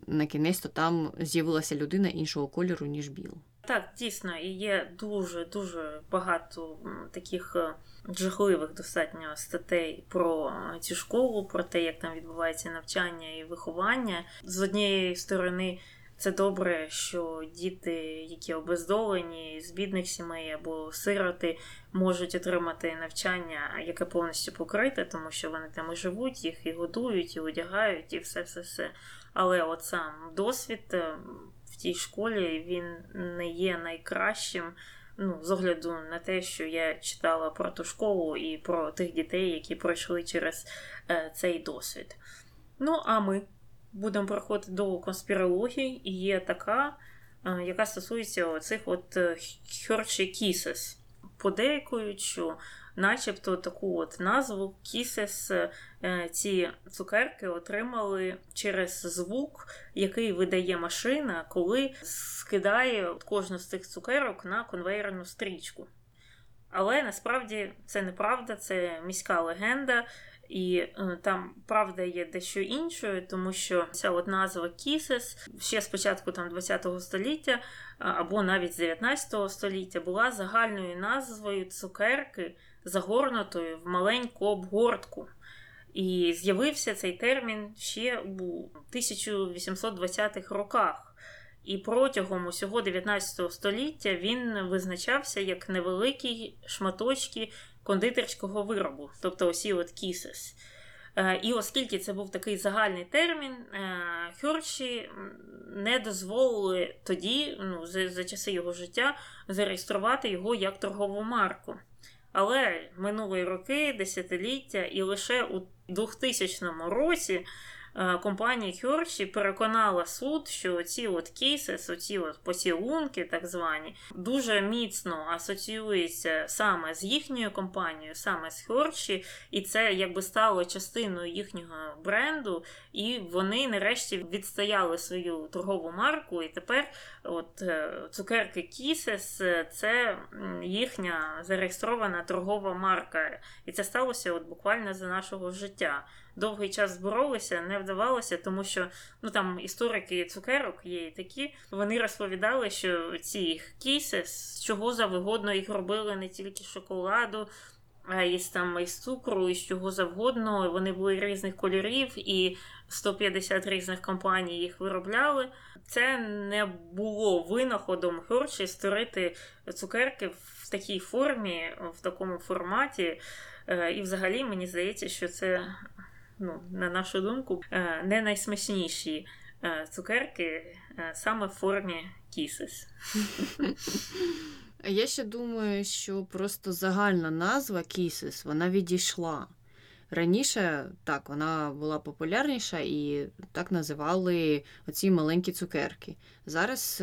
Speaker 2: на кінець то там з'явилася людина іншого кольору, ніж біл.
Speaker 1: Так, дійсно, і є дуже дуже багато таких е, жахливих достатньо статей про цю школу, про те, як там відбувається навчання і виховання. З однієї сторони, це добре, що діти, які обездолені з бідних сімей або сироти, можуть отримати навчання, яке повністю покрите, тому що вони там і живуть, їх і годують, і одягають, і все, все, все. Але от сам досвід е, в тій школі він не є найкращим. Ну, з огляду на те, що я читала про ту школу і про тих дітей, які пройшли через е, цей досвід. Ну, а ми будемо проходити до конспірології, і є така, е, яка стосується цих от Херші Кісес. Подейкують, що начебто таку от назву Кісес ці цукерки отримали через звук, який видає машина, коли скидає кожну з цих цукерок на конвейерну стрічку. Але насправді це неправда, це міська легенда. І е, там правда є дещо іншою, тому що ця от назва Кісес ще спочатку там 20-го століття або навіть з 19 століття була загальною назвою цукерки, загорнутою в маленьку обгортку. І з'явився цей термін ще у 1820-х роках. І протягом усього 19 століття він визначався як невеликі шматочки кондитерського виробу, тобто осі от кісес. І оскільки це був такий загальний термін, Херші не дозволили тоді, ну, за, за часи його життя, зареєструвати його як торгову марку. Але минули роки, десятиліття, і лише у 2000 році Е, компанія Херші переконала суд, що ці от кейси, ці от поцілунки, так звані, дуже міцно асоціюються саме з їхньою компанією, саме з Херші, і це якби стало частиною їхнього бренду, і вони нарешті відстояли свою торгову марку. І тепер от е, цукерки Кісес це їхня зареєстрована торгова марка. І це сталося от буквально за нашого життя довгий час боролися, не вдавалося, тому що ну там історики цукерок є і такі. Вони розповідали, що ці кейси з чого завгодно їх робили не тільки шоколаду. А із там із цукру, із чого завгодно. Вони були різних кольорів, і 150 різних компаній їх виробляли. Це не було винаходом Херші створити цукерки в такій формі, в такому форматі. Е, і, взагалі, мені здається, що це ну, на нашу думку, е, не найсмачніші е, цукерки саме в формі кісес.
Speaker 2: Я ще думаю, що просто загальна назва кісес вона відійшла. Раніше так, вона була популярніша і так називали оці маленькі цукерки. Зараз,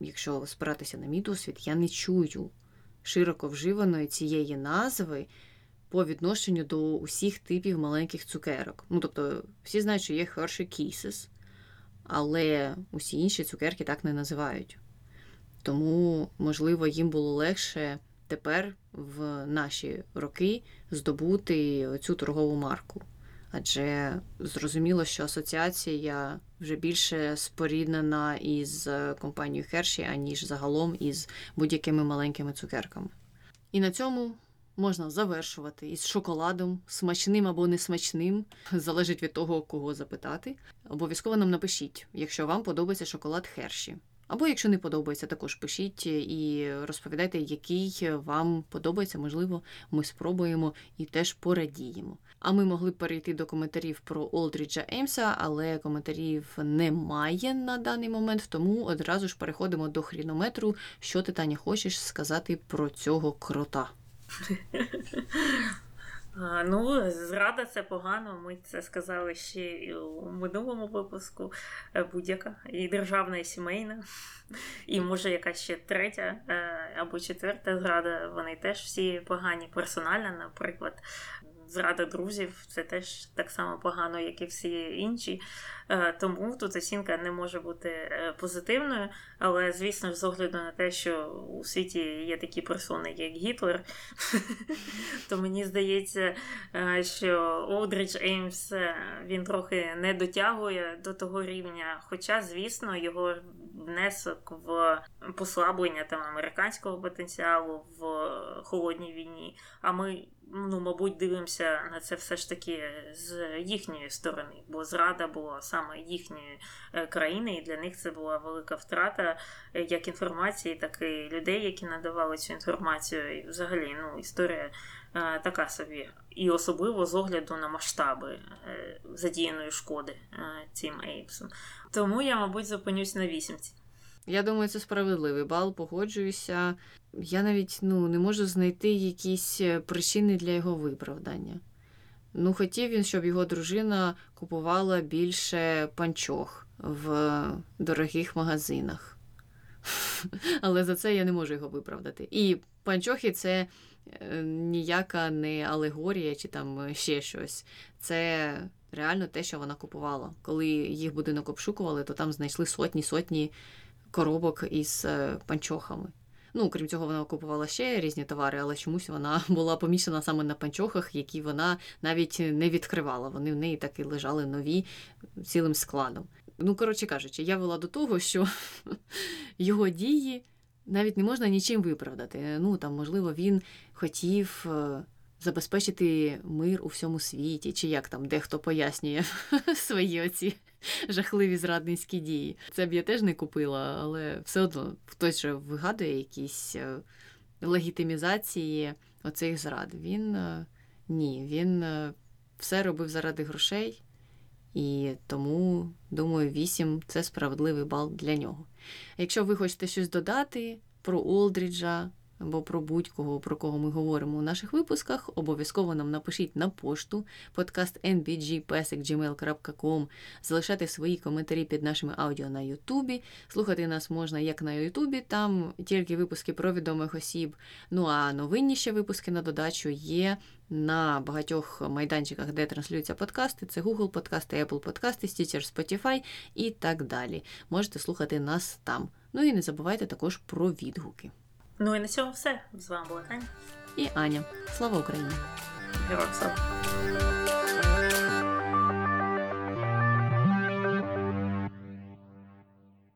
Speaker 2: якщо спиратися на мій досвід, я не чую широко вживаної цієї назви по відношенню до усіх типів маленьких цукерок. Ну, тобто, всі знають, що є Hershey Kisses, але усі інші цукерки так не називають. Тому, можливо, їм було легше тепер, в наші роки, здобути цю торгову марку. Адже зрозуміло, що асоціація вже більше споріднена із компанією Херші, аніж загалом із будь-якими маленькими цукерками. І на цьому можна завершувати із шоколадом, смачним або несмачним, залежить від того, кого запитати. Обов'язково нам напишіть, якщо вам подобається шоколад Херші. Або якщо не подобається, також пишіть і розповідайте, який вам подобається. Можливо, ми спробуємо і теж порадіємо. А ми могли б перейти до коментарів про Олдріджа Еймса, але коментарів немає на даний момент, тому одразу ж переходимо до хрінометру. Що ти Таня хочеш сказати про цього крота?
Speaker 1: Ну, зрада це погано. Ми це сказали ще і у минулому випуску. Е, будь-яка і державна, і сімейна, і може якась ще третя е, або четверта зрада. Вони теж всі погані. Персональна, наприклад, зрада друзів це теж так само погано, як і всі інші. Е, тому тут оцінка не може бути е, позитивною. Але, звісно, з огляду на те, що у світі є такі персони, як Гітлер, то мені здається, е, що Олдридж Еймс він трохи не дотягує до того рівня. Хоча, звісно, його внесок в послаблення там американського потенціалу в холодній війні. А ми, ну, мабуть, дивимося на це все ж таки з їхньої сторони, бо зрада була саме їхньої е, країни, і для них це була велика втрата е, як інформації, так і людей, які надавали цю інформацію. І взагалі, ну, історія. Е, така собі, і особливо з огляду на масштаби задіяної шкоди цим ейпсом. Тому я, мабуть, зупинюсь на вісімці.
Speaker 2: Я думаю, це справедливий бал, погоджуюся. Я навіть ну, не можу знайти якісь е, причини для його виправдання. Ну, хотів він, щоб його дружина купувала більше панчох в дорогих магазинах. Але за це я не можу його виправдати. І панчохи це е, ніяка не алегорія чи там ще щось. Це реально те, що вона купувала. Коли їх будинок обшукували, то там знайшли сотні-сотні коробок із е, панчохами. Ну, крім цього, вона купувала ще різні товари, але чомусь вона була помічена саме на панчохах, які вона навіть не відкривала. Вони в неї так і лежали нові цілим складом. Ну, коротше кажучи, я вела до того, що його дії навіть не можна нічим виправдати. Ну, там, можливо, він хотів е, забезпечити мир у всьому світі, чи як там дехто пояснює свої оці жахливі зрадницькі дії. Це б я теж не купила, але все одно хтось же вигадує якісь е, легітимізації оцих зрад. Він е, ні, він е, все робив заради грошей, і тому, думаю, 8 це справедливий бал для нього. Якщо ви хочете щось додати про Олдріджа, або про будь-кого, про кого ми говоримо у наших випусках, обов'язково нам напишіть на пошту подкаст nbgpesik.gmail.com, залишати свої коментарі під нашими аудіо на Ютубі. Слухати нас можна як на Ютубі, там тільки випуски про відомих осіб. Ну а новинніші випуски на додачу є. На багатьох майданчиках, де транслюються подкасти, це Google подкасти, Apple подкасти, Stitcher, Spotify і так далі. Можете слухати нас там. Ну і не забувайте також про відгуки.
Speaker 1: Ну і на цьому все. З вами була Таня
Speaker 2: і Аня. Слава Україні!
Speaker 1: Героям слава!